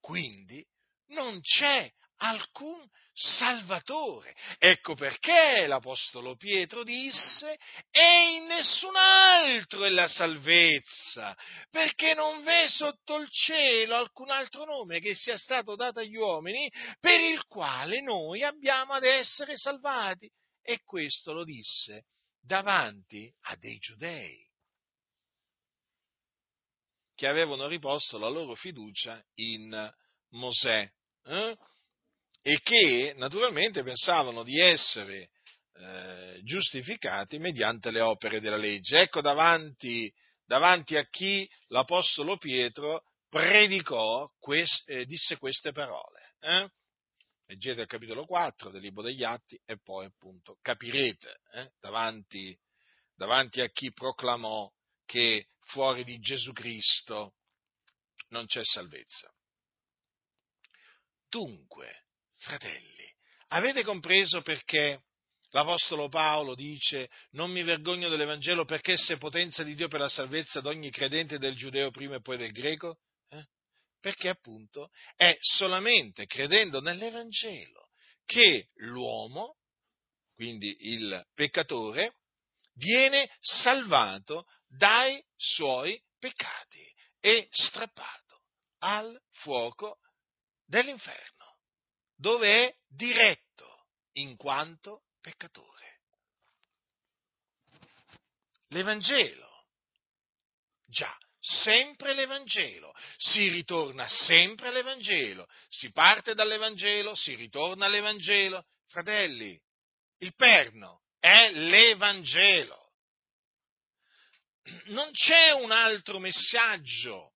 quindi, non c'è alcun Salvatore. Ecco perché l'Apostolo Pietro disse, e in nessun altro è la salvezza, perché non v'è sotto il cielo alcun altro nome che sia stato dato agli uomini per il quale noi abbiamo ad essere salvati. E questo lo disse davanti a dei giudei che avevano riposto la loro fiducia in Mosè eh? e che naturalmente pensavano di essere eh, giustificati mediante le opere della legge. Ecco davanti, davanti a chi l'Apostolo Pietro predicò, quest, eh, disse queste parole. Eh? Leggete il capitolo 4 del Libro degli Atti e poi appunto capirete eh, davanti, davanti a chi proclamò che fuori di Gesù Cristo non c'è salvezza. Dunque, fratelli, avete compreso perché l'Apostolo Paolo dice non mi vergogno dell'Evangelo perché è potenza di Dio per la salvezza di ogni credente del giudeo prima e poi del greco? Eh? Perché appunto è solamente credendo nell'Evangelo che l'uomo, quindi il peccatore, viene salvato dai suoi peccati e strappato al fuoco dell'inferno, dove è diretto in quanto peccatore. L'Evangelo, già, sempre l'Evangelo, si ritorna sempre all'Evangelo, si parte dall'Evangelo, si ritorna all'Evangelo. Fratelli, il perno è l'Evangelo. Non c'è un altro messaggio.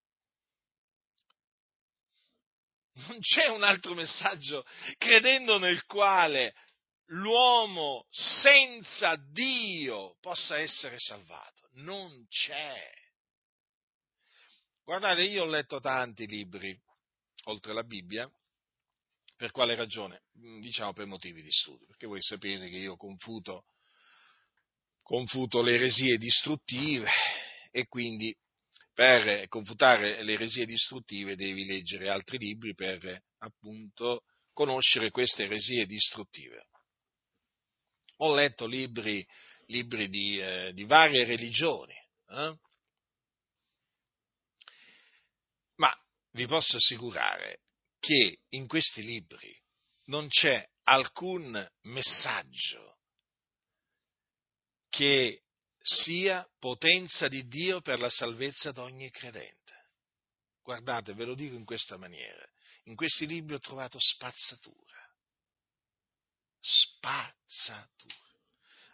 Non c'è un altro messaggio credendo nel quale l'uomo senza Dio possa essere salvato. Non c'è. Guardate, io ho letto tanti libri, oltre alla Bibbia, per quale ragione? Diciamo per motivi di studio, perché voi sapete che io confuto confuto le eresie distruttive e quindi per confutare le eresie distruttive devi leggere altri libri per appunto conoscere queste eresie distruttive. Ho letto libri, libri di, eh, di, varie religioni, eh? ma vi posso assicurare che in questi libri non c'è alcun messaggio che sia potenza di Dio per la salvezza di ogni credente. Guardate, ve lo dico in questa maniera, in questi libri ho trovato spazzatura. Spazzatura.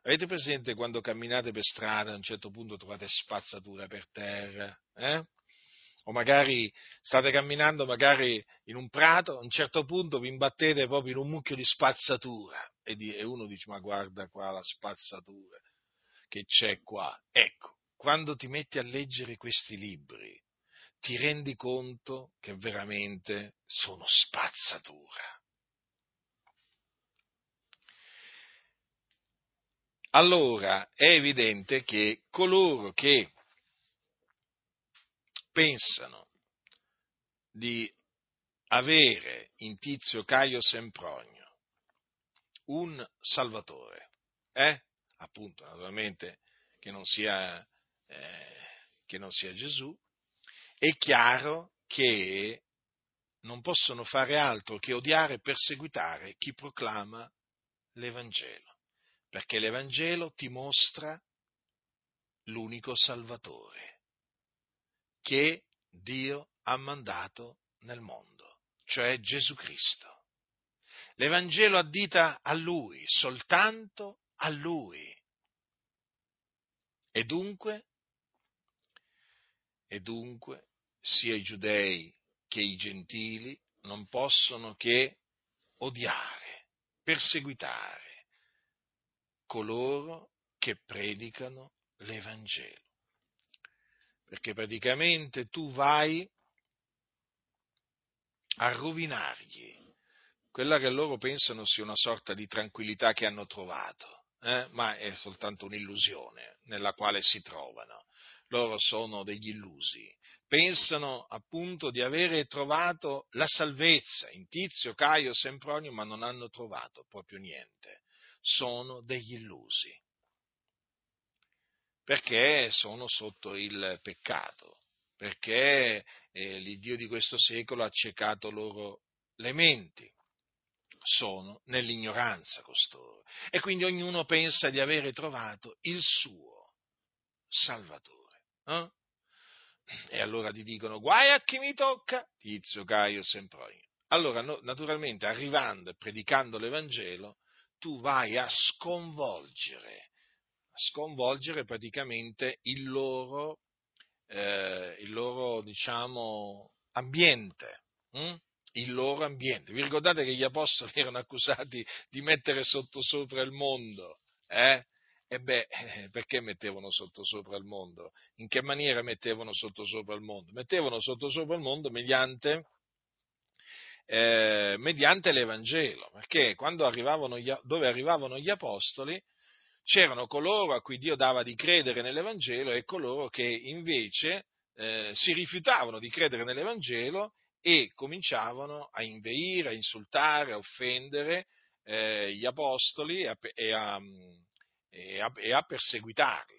Avete presente quando camminate per strada a un certo punto trovate spazzatura per terra? Eh? O magari state camminando magari in un prato, a un certo punto vi imbattete proprio in un mucchio di spazzatura e, uno dice ma guarda qua la spazzatura che c'è qua. Ecco, quando ti metti a leggere questi libri, ti rendi conto che veramente sono spazzatura. Allora è evidente che coloro che pensano di avere in Tizio Caio Sempronio un Salvatore, eh? Appunto, naturalmente, che non sia, eh, che non sia Gesù, è chiaro che non possono fare altro che odiare e perseguitare chi proclama l'Evangelo, perché l'Evangelo ti mostra l'unico Salvatore che Dio ha mandato nel mondo, cioè Gesù Cristo. L'Evangelo addita a Lui, soltanto a Lui. E dunque, e dunque, sia i giudei che i gentili non possono che odiare, perseguitare coloro che predicano l'Evangelo. Perché praticamente tu vai a rovinargli quella che loro pensano sia una sorta di tranquillità che hanno trovato eh, ma è soltanto un'illusione nella quale si trovano. Loro sono degli illusi, pensano appunto di avere trovato la salvezza in Tizio, Caio, Sempronio, ma non hanno trovato proprio niente. Sono degli illusi, perché sono sotto il peccato, perché eh, l'Iddio di questo secolo ha accecato loro le menti sono nell'ignoranza costoro. E quindi ognuno pensa di avere trovato il suo Salvatore. Eh? E allora ti dicono, guai a chi mi tocca, Tizio, Caio, Sempronio. Allora, no, naturalmente, arrivando e predicando l'Evangelo, tu vai a sconvolgere, a sconvolgere praticamente il loro, eh, il loro diciamo, ambiente. Hm? Il loro ambiente. Vi ricordate che gli apostoli [LAUGHS] erano accusati di mettere sotto sopra il mondo? Eh? E beh, eh, perché mettevano sottosopra il mondo? In che maniera mettevano sottosopra il mondo? Mettevano sottosopra il mondo mediante, eh, mediante l'Evangelo, perché quando arrivavano gli, dove arrivavano gli apostoli c'erano coloro a cui Dio dava di credere nell'Evangelo e coloro che invece eh, si rifiutavano di credere nell'Evangelo e cominciavano a inveire, a insultare, a offendere eh, gli apostoli e a, e, a, e, a, e a, perseguitarli.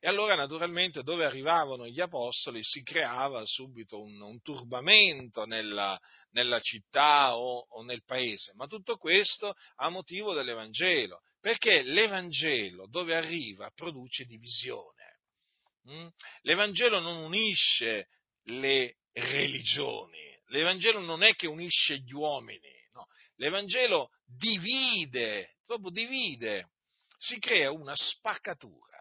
E allora naturalmente dove arrivavano gli apostoli si creava subito un, un turbamento nella, nella città o, o nel paese, ma tutto questo a motivo dell'Evangelo, perché l'Evangelo dove arriva produce divisione. Mm? L'Evangelo non unisce le religioni, L'Evangelo non è che unisce gli uomini, no. L'Evangelo divide, proprio divide. Si crea una spaccatura.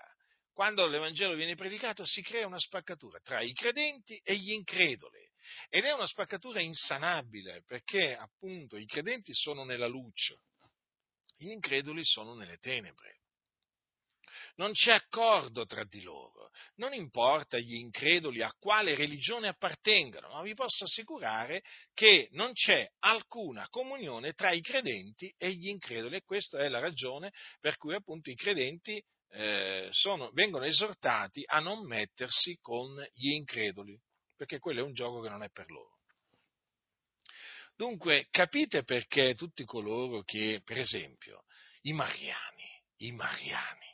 Quando l'Evangelo viene predicato si crea una spaccatura tra i credenti e gli increduli. Ed è una spaccatura insanabile perché appunto i credenti sono nella luce, gli increduli sono nelle tenebre non c'è accordo tra di loro. Non importa gli increduli a quale religione appartengano, ma vi posso assicurare che non c'è alcuna comunione tra i credenti e gli increduli e questa è la ragione per cui appunto i credenti eh, sono, vengono esortati a non mettersi con gli increduli, perché quello è un gioco che non è per loro. Dunque, capite perché tutti coloro che, per esempio, i mariani, i mariani,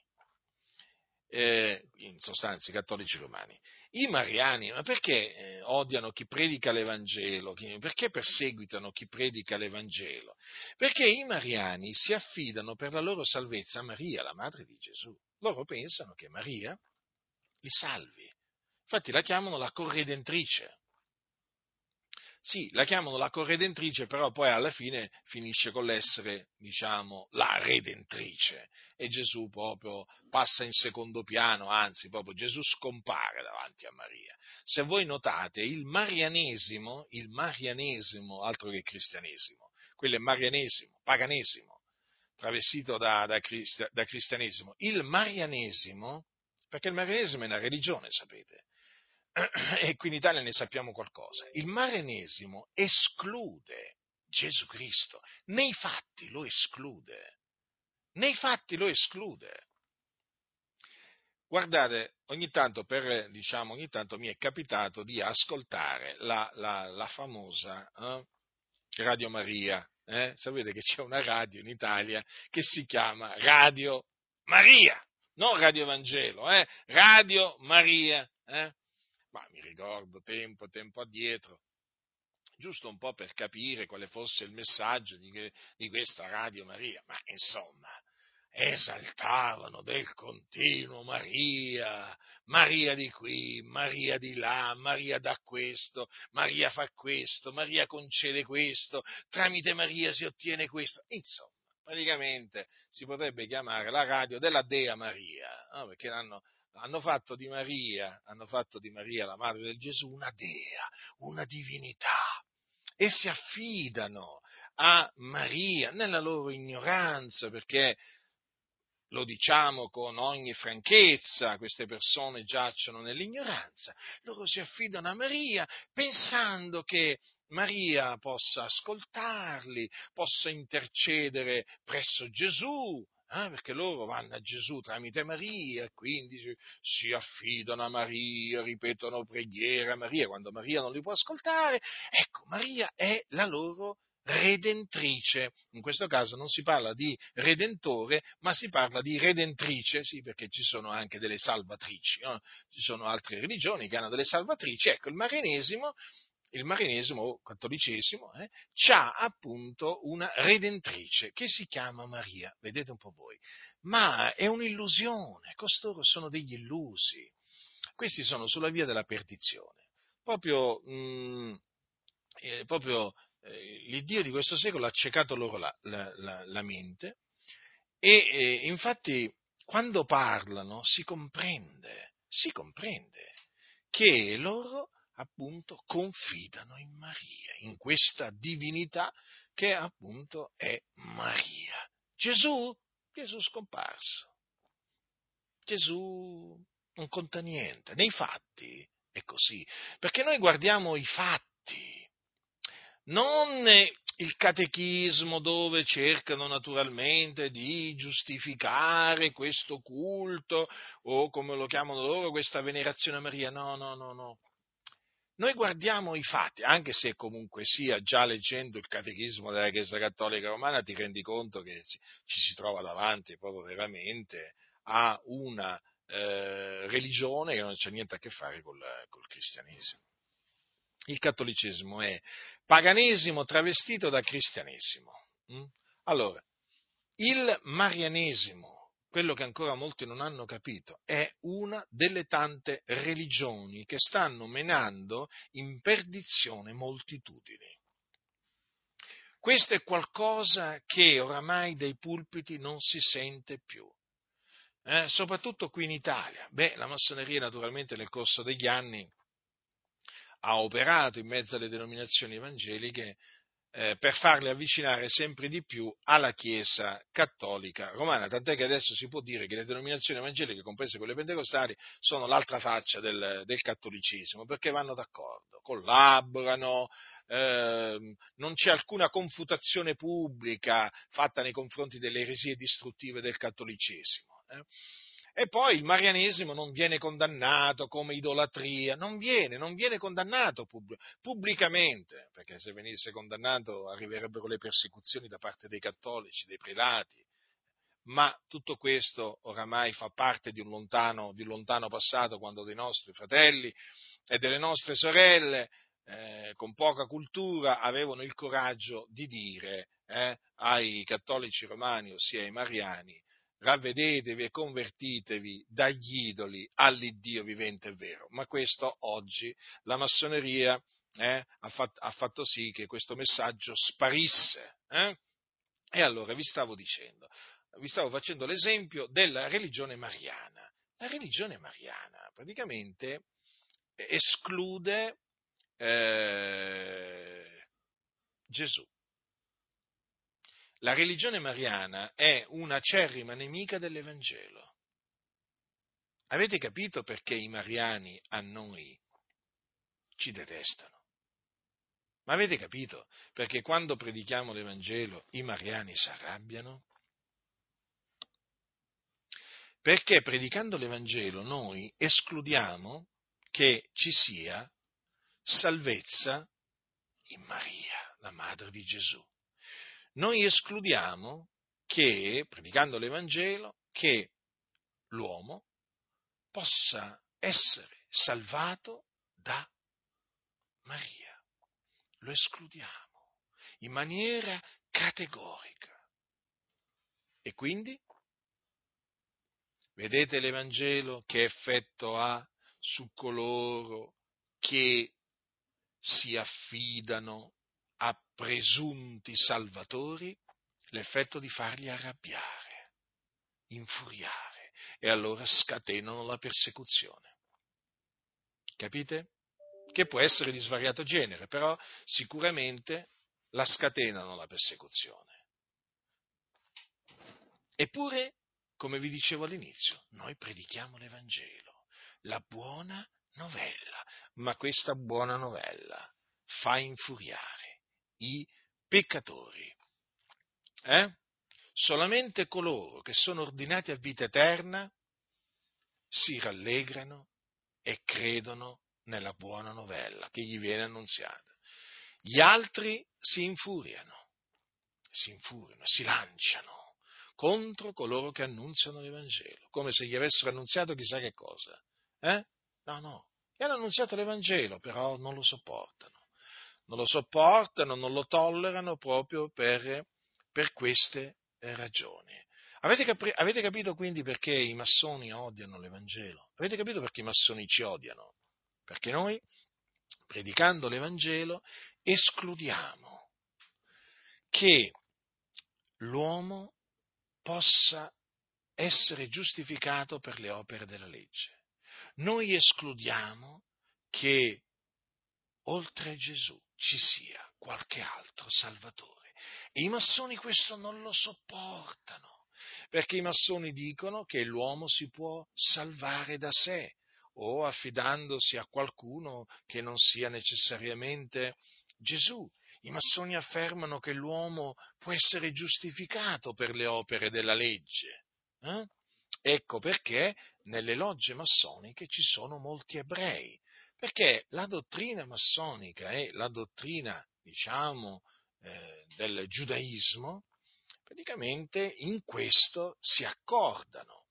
eh, in sostanza i cattolici romani. I mariani, ma perché eh, odiano chi predica l'Evangelo? Perché perseguitano chi predica l'Evangelo? Perché i mariani si affidano per la loro salvezza a Maria, la madre di Gesù. Loro pensano che Maria li salvi. Infatti la chiamano la corredentrice. Sì, la chiamano la corredentrice, però poi alla fine finisce con l'essere, diciamo, la redentrice. E Gesù proprio passa in secondo piano, anzi, proprio Gesù scompare davanti a Maria. Se voi notate, il marianesimo, il marianesimo, altro che cristianesimo, quello è marianesimo, paganesimo, travestito da, da, da cristianesimo. Il marianesimo, perché il marianesimo è una religione, sapete, e qui in Italia ne sappiamo qualcosa, il marenesimo esclude Gesù Cristo, nei fatti lo esclude, nei fatti lo esclude. Guardate, ogni tanto, per, diciamo, ogni tanto mi è capitato di ascoltare la, la, la famosa eh, Radio Maria. Eh? Sapete che c'è una radio in Italia che si chiama Radio Maria, non Radio Vangelo, eh? Radio Maria. Eh? Ma mi ricordo tempo, tempo addietro, giusto un po' per capire quale fosse il messaggio di, di questa Radio Maria, ma insomma, esaltavano del continuo Maria, Maria di qui, Maria di là, Maria da questo, Maria fa questo, Maria concede questo, tramite Maria si ottiene questo, insomma. Praticamente si potrebbe chiamare la radio della Dea Maria, no? perché hanno, hanno fatto di Maria, hanno fatto di Maria, la madre del Gesù, una dea, una divinità. E si affidano a Maria nella loro ignoranza, perché lo diciamo con ogni franchezza, queste persone giacciono nell'ignoranza, loro si affidano a Maria pensando che Maria possa ascoltarli, possa intercedere presso Gesù, eh, perché loro vanno a Gesù tramite Maria, quindi si affidano a Maria, ripetono preghiere a Maria, quando Maria non li può ascoltare, ecco, Maria è la loro redentrice. In questo caso non si parla di redentore, ma si parla di redentrice, sì, perché ci sono anche delle salvatrici, no? ci sono altre religioni che hanno delle salvatrici. Ecco, il marinesimo il marinesimo o cattolicesimo eh, ha appunto una redentrice che si chiama Maria, vedete un po' voi, ma è un'illusione, costoro sono degli illusi, questi sono sulla via della perdizione, proprio, mh, mm, eh, proprio eh, l'Iddio di questo secolo ha accecato loro la, la, la, la mente e eh, infatti quando parlano si comprende, si comprende che loro appunto confidano in Maria, in questa divinità che appunto è Maria. Gesù, Gesù scomparso. Gesù non conta niente, nei fatti è così, perché noi guardiamo i fatti, non il catechismo dove cercano naturalmente di giustificare questo culto o come lo chiamano loro questa venerazione a Maria, no, no, no, no. Noi guardiamo i fatti, anche se comunque sia già leggendo il catechismo della Chiesa Cattolica Romana ti rendi conto che ci, si trova davanti proprio veramente a una eh, religione che non c'è niente a che fare col, col cristianesimo. Il cattolicesimo è paganesimo travestito da cristianesimo. Mm? Allora, il marianesimo, quello che ancora molti non hanno capito, è una delle tante religioni che stanno menando in perdizione moltitudini. Questo è qualcosa che oramai dai pulpiti non si sente più. Eh, soprattutto qui in Italia. Beh, la massoneria naturalmente nel corso degli anni ha operato in mezzo alle denominazioni evangeliche eh, per farle avvicinare sempre di più alla Chiesa cattolica romana, tant'è che adesso si può dire che le denominazioni evangeliche, comprese quelle pentecostali, sono l'altra faccia del, del cattolicesimo, perché vanno d'accordo, collaborano, eh, non c'è alcuna confutazione pubblica fatta nei confronti delle eresie distruttive del cattolicesimo. Eh. E poi il marianesimo non viene condannato come idolatria, non viene, non viene condannato pub- pubblicamente, perché se venisse condannato arriverebbero le persecuzioni da parte dei cattolici, dei prelati. Ma tutto questo oramai fa parte di un lontano, di un lontano passato quando dei nostri fratelli e delle nostre sorelle eh, con poca cultura avevano il coraggio di dire eh, ai cattolici romani, ossia ai mariani, ravvedetevi e convertitevi dagli idoli all'Iddio vivente e vero. Ma questo oggi la massoneria eh, ha, fatto, ha, fatto, sì che questo messaggio sparisse. Eh? E allora vi stavo dicendo, vi stavo facendo l'esempio della religione mariana. La religione mariana praticamente esclude eh, Gesù la religione mariana è una cerrima nemica dell'Evangelo. Avete capito perché i mariani a noi ci detestano? Ma avete capito perché quando predichiamo l'Evangelo i mariani si arrabbiano? Perché predicando l'Evangelo noi escludiamo che ci sia salvezza in Maria, la madre di Gesù noi escludiamo che, predicando l'Evangelo, che l'uomo possa essere salvato da Maria. Lo escludiamo in maniera categorica. E quindi, vedete l'Evangelo che effetto ha su coloro che si affidano presunti salvatori l'effetto di farli arrabbiare, infuriare e allora scatenano la persecuzione. Capite? Che può essere di svariato genere, però sicuramente la scatenano la persecuzione. Eppure, come vi dicevo all'inizio, noi predichiamo l'Evangelo, la buona novella, ma questa buona novella fa infuriare i peccatori. Eh? Solamente coloro che sono ordinati a vita eterna si rallegrano e credono nella buona novella che gli viene annunziata. Gli altri si infuriano, si infuriano, si lanciano contro coloro che annunziano l'Evangelo, come se gli avessero annunziato chissà che cosa. Eh? No, no, gli hanno annunziato l'Evangelo, però non lo sopportano non lo sopportano, non lo tollerano proprio per, per queste eh, ragioni. Avete, capri- avete capito quindi perché i massoni odiano l'Evangelo? Avete capito perché i massoni ci odiano? Perché noi, predicando l'Evangelo, escludiamo che l'uomo possa essere giustificato per le opere della legge. Noi escludiamo che oltre Gesù ci sia qualche altro Salvatore. E i massoni questo non lo sopportano, Perché i massoni dicono che l'uomo si può salvare da sé o affidandosi a qualcuno che non sia necessariamente Gesù. I massoni affermano che l'uomo può essere giustificato per le opere della legge. Eh? Ecco perché nelle logge massoniche ci sono molti ebrei, perché la dottrina massonica e la dottrina, diciamo, eh, del giudaismo, praticamente in questo si accordano,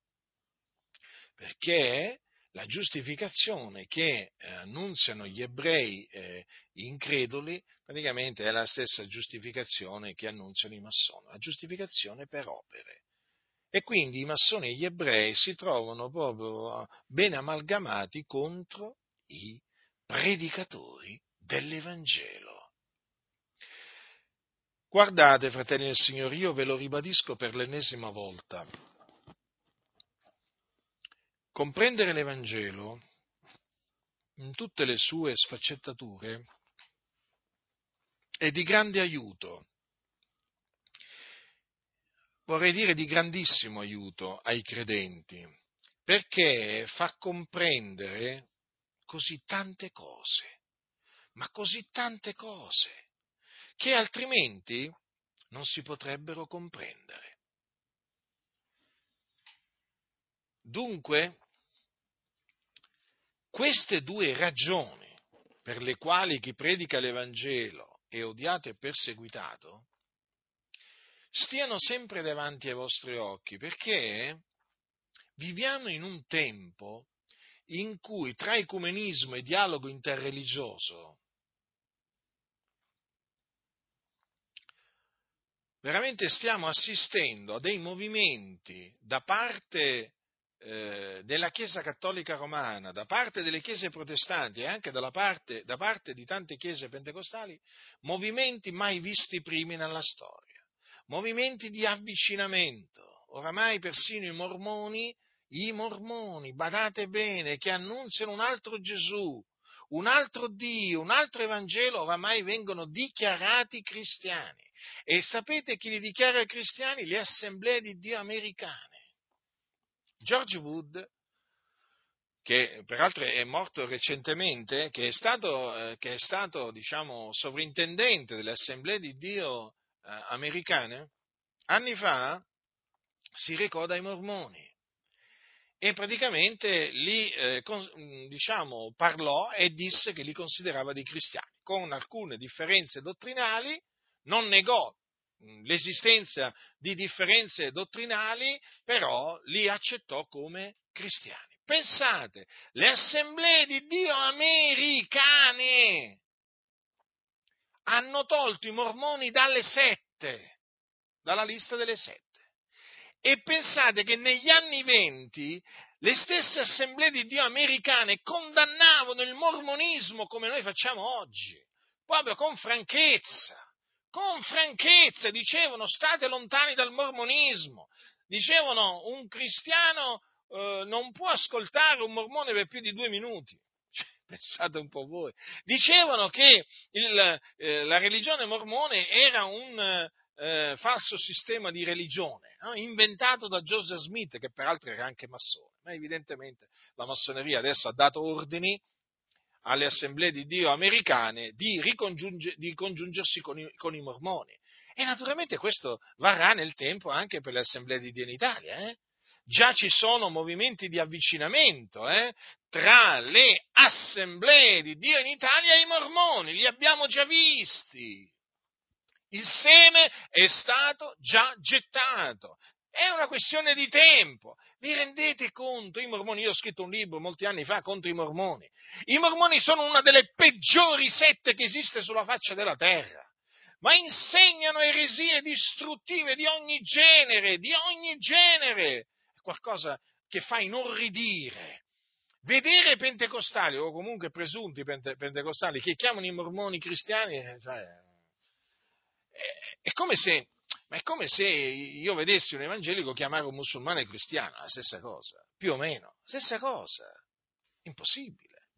perché la giustificazione che eh, annunziano gli ebrei eh, increduli praticamente è la stessa giustificazione che annunziano i massoni, la giustificazione per opere. E quindi i massoni e gli ebrei si trovano proprio ben amalgamati contro i predicatori dell'Evangelo. Guardate, fratelli del Signore, io ve lo ribadisco per l'ennesima volta. Comprendere l'Evangelo in tutte le sue sfaccettature è di grande aiuto, vorrei dire di grandissimo aiuto ai credenti, perché fa comprendere così tante cose, ma così tante cose, che altrimenti non si potrebbero comprendere. Dunque, queste due ragioni per le quali chi predica l'Evangelo è odiato e perseguitato, stiano sempre davanti ai vostri occhi, perché viviamo in un tempo in cui tra ecumenismo e dialogo interreligioso veramente stiamo assistendo a dei movimenti da parte eh, della Chiesa Cattolica Romana, da parte delle Chiese protestanti e anche parte, da parte di tante Chiese pentecostali, movimenti mai visti primi nella storia, movimenti di avvicinamento. Oramai persino i mormoni, i mormoni, badate bene, che annunziano un altro Gesù, un altro Dio, un altro Evangelo, oramai vengono dichiarati cristiani. E sapete chi li dichiara cristiani? Le assemblee di Dio americane. George Wood, che peraltro è morto recentemente, che è stato, eh, che è stato diciamo, sovrintendente delle assemblee di Dio eh, americane, anni fa si recò dai mormoni e praticamente li eh, con, diciamo, parlò e disse che li considerava dei cristiani, con alcune differenze dottrinali, non negò l'esistenza di differenze dottrinali, però li accettò come cristiani. Pensate, le assemblee di Dio americane hanno tolto i mormoni dalle sette, dalla lista delle sette. E pensate che negli anni venti le stesse assemblee di Dio americane condannavano il mormonismo come noi facciamo oggi, proprio con franchezza con franchezza dicevano state lontani dal mormonismo, dicevano un cristiano eh, non può ascoltare un mormone per più di due minuti. [LAUGHS] Cioè, pensate un po' voi. Dicevano che il, eh, la religione mormone era un eh, falso sistema di religione, no? inventato da Joseph Smith, che peraltro era anche massone. Ma evidentemente la massoneria adesso ha dato ordini alle assemblee di Dio americane di, di congiungersi con i, con i, mormoni. E naturalmente questo varrà nel tempo anche per le assemblee di Dio in Italia. Eh? Già ci sono movimenti di avvicinamento eh? tra le assemblee di Dio in Italia e i mormoni, li abbiamo già visti. Il seme è stato già gettato. È una questione di tempo. Vi rendete conto? I mormoni, io ho scritto un libro molti anni fa contro i mormoni. I mormoni sono una delle peggiori sette che esiste sulla faccia della terra. Ma insegnano eresie distruttive di ogni genere, di ogni genere. Qualcosa che fa inorridire. Vedere pentecostali, o comunque presunti pentecostali, che chiamano i mormoni cristiani, eh, cioè, è come se ma è come se io vedessi un evangelico chiamare un musulmane cristiano, la stessa cosa, più o meno, stessa cosa, impossibile.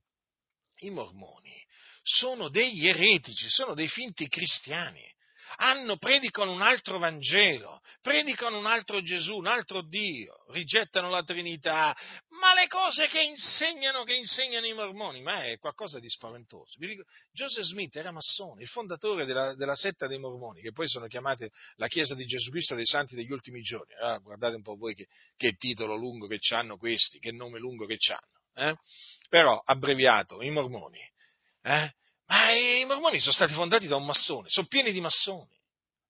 I mormoni sono degli eretici, sono dei finti cristiani, hanno, predicano un altro Vangelo, predicano un altro Gesù, un altro Dio, rigettano la Trinità, ma le cose che insegnano, che insegnano i mormoni, ma è qualcosa di spaventoso. Joseph Smith era massone, il fondatore della, della, setta dei mormoni, che poi sono chiamati la Chiesa di Gesù Cristo dei Santi degli ultimi giorni. Ah, guardate un po' voi che, che, titolo lungo che hanno questi, che nome lungo che hanno. Eh? Però, abbreviato, i mormoni. Eh? Ma i mormoni sono stati fondati da un massone, sono pieni di massoni.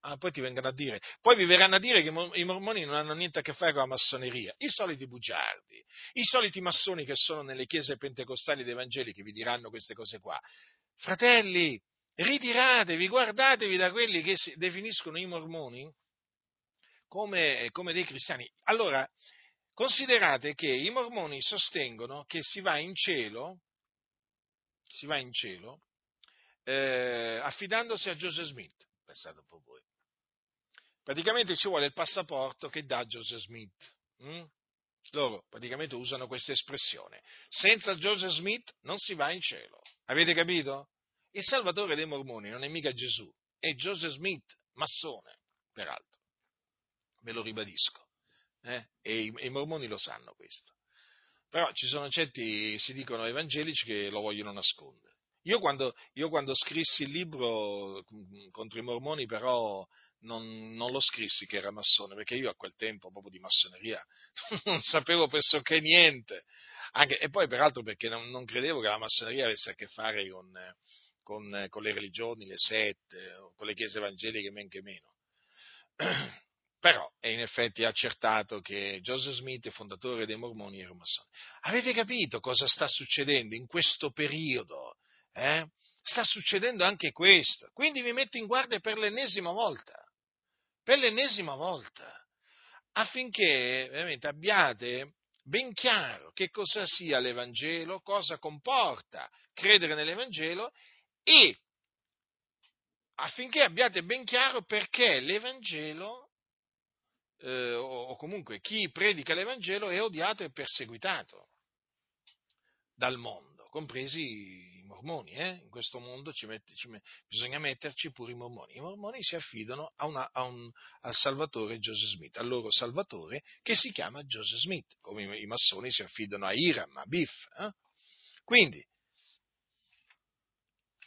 Ah, poi ti vengono a dire, poi vi verranno a dire che i mormoni non hanno niente a che fare con la massoneria. I soliti bugiardi, i soliti massoni che sono nelle chiese pentecostali ed evangeliche vi diranno queste cose qua. Fratelli, ritiratevi, guardatevi da quelli che si definiscono i mormoni come, come dei cristiani. Allora, considerate che i mormoni sostengono che si va in cielo, si va in cielo eh, affidandosi a Joseph Smith. Pensate un po' voi. Praticamente ci vuole il passaporto che dà Joseph Smith. Mm? Loro praticamente usano questa espressione. Senza Joseph Smith non si va in cielo. Avete capito? Il salvatore dei mormoni non è mica Gesù, è Joseph Smith, massone, peraltro. Ve lo ribadisco. Eh? E, i, e i mormoni lo sanno questo. Però ci sono certi, si dicono evangelici, che lo vogliono nascondere. Io quando, io quando, scrissi il libro mm, contro i mormoni, però non, non, lo scrissi che era massone, perché io a quel tempo proprio di massoneria [LAUGHS] non sapevo pressoché niente. Anche, e poi peraltro perché non, non, credevo che la massoneria avesse a che fare con, con, con le religioni, le sette, con le chiese evangeliche, men che meno. [CLEARS THROAT] Però è in effetti accertato che Joseph Smith, fondatore dei mormoni, era un massone. Avete capito cosa sta succedendo in questo periodo? Eh? Sta succedendo anche questo. Quindi vi metto in guardia per l'ennesima volta. Per l'ennesima volta. Affinché veramente abbiate ben chiaro che cosa sia l'Evangelo, cosa comporta credere nell'Evangelo e affinché abbiate ben chiaro perché l'Evangelo, eh, o comunque chi predica l'Evangelo, è odiato e perseguitato dal mondo, compresi mormoni, eh? in questo mondo ci mette, ci bisogna metterci pure i mormoni. I mormoni si affidano a una, a un, al Salvatore Joseph Smith, al loro Salvatore che si chiama Joseph Smith, come i, massoni si affidano a Iram, a Biff. Eh? Quindi,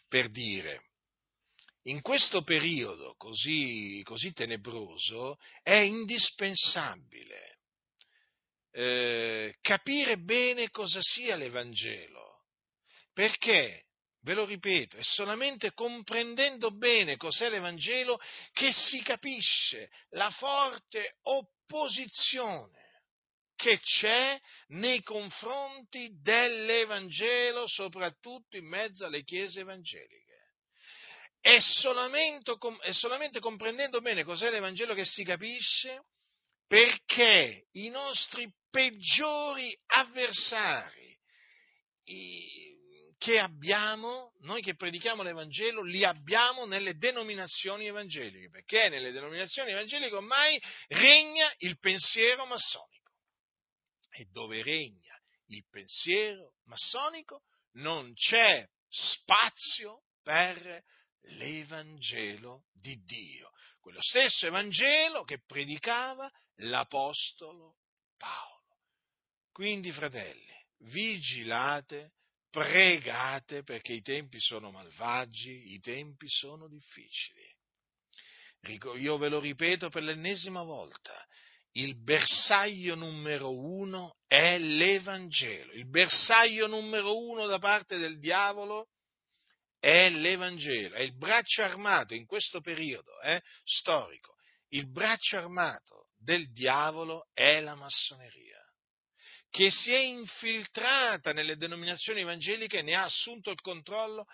per dire, in questo periodo così, così tenebroso è indispensabile eh, capire bene cosa sia l'Evangelo perché, ve lo ripeto, è solamente comprendendo bene cos'è l'Evangelo che si capisce la forte opposizione che c'è nei confronti dell'Evangelo, soprattutto in mezzo alle chiese evangeliche. È solamente, è solamente comprendendo bene cos'è l'Evangelo che si capisce perché i nostri peggiori avversari, i, che abbiamo, noi che predichiamo l'Evangelo, li abbiamo nelle denominazioni evangeliche, perché nelle denominazioni evangeliche ormai regna il pensiero massonico. E dove regna il pensiero massonico non c'è spazio per l'Evangelo di Dio, quello stesso Evangelo che predicava l'Apostolo Paolo. Quindi, fratelli, vigilate pregate perché i tempi sono malvagi, i tempi sono difficili. Io ve lo ripeto per l'ennesima volta, il bersaglio numero uno è l'Evangelo, il bersaglio numero uno da parte del diavolo è l'Evangelo, è il braccio armato in questo periodo eh, storico, il braccio armato del diavolo è la massoneria che si è infiltrata nelle denominazioni evangeliche, ne ha assunto il controllo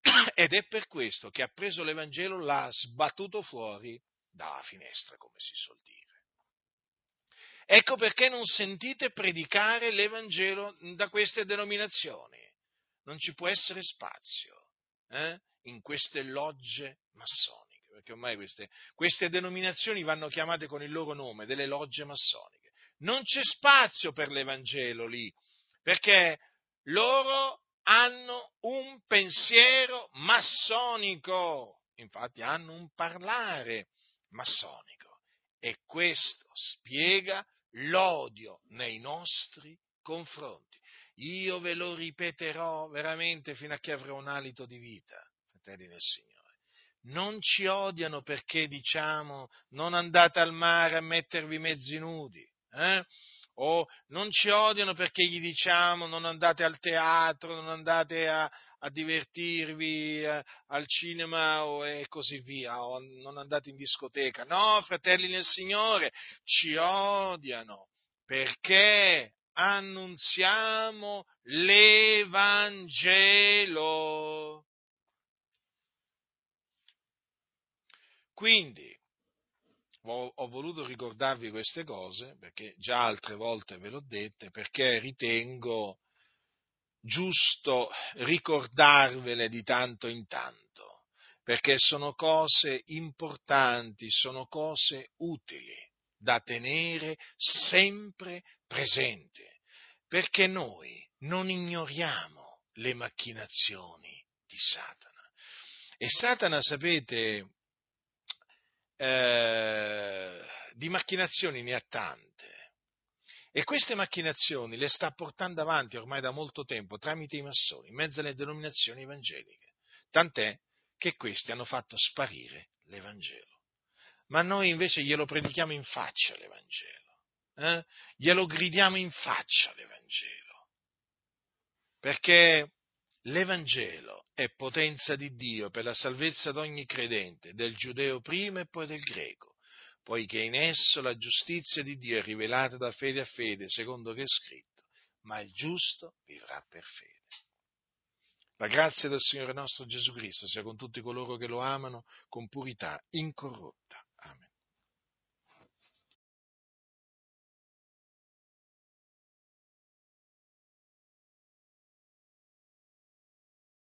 [CLEARS THROAT] ed è per questo che ha preso l'Evangelo, l'ha sbattuto fuori dalla finestra, come si suol dire. Ecco perché non sentite predicare l'Evangelo da queste denominazioni. Non ci può essere spazio eh, in queste logge massoniche, perché ormai queste, queste denominazioni vanno chiamate con il loro nome, delle logge massoniche non c'è spazio per l'Evangelo lì, perché loro hanno un pensiero massonico, infatti hanno un parlare massonico e questo spiega l'odio nei nostri confronti. Io ve lo ripeterò veramente fino a che avrò un alito di vita, fratelli del Signore. Non ci odiano perché diciamo non andate al mare a mettervi mezzi nudi, eh? o non ci odiano perché gli diciamo non andate al teatro, non andate a, a divertirvi eh, al cinema o, e così via, o non andate in discoteca. No, fratelli nel Signore, ci odiano perché annunziamo l'Evangelo. Quindi, ho voluto ricordarvi queste cose perché già altre volte ve l'ho dette, perché ritengo giusto ricordarvele di tanto in tanto, perché sono cose importanti, sono cose utili da tenere sempre presenti, perché noi non ignoriamo le macchinazioni di Satana. E Satana, sapete, eh, di macchinazioni ne ha tante. E queste macchinazioni le sta portando avanti ormai da molto tempo tramite i massoni, in mezzo alle denominazioni evangeliche. Tant'è che questi hanno fatto sparire l'Evangelo. Ma noi invece glielo predichiamo in faccia l'Evangelo. Eh? Glielo gridiamo in faccia l'Evangelo. Perché L'Evangelo è potenza di Dio per la salvezza di ogni credente, del giudeo prima e poi del greco, poiché in esso la giustizia di Dio è rivelata da fede a fede, secondo che è scritto, ma il giusto vivrà per fede. La grazia del Signore nostro Gesù Cristo sia con tutti coloro che lo amano con purità incorrotta.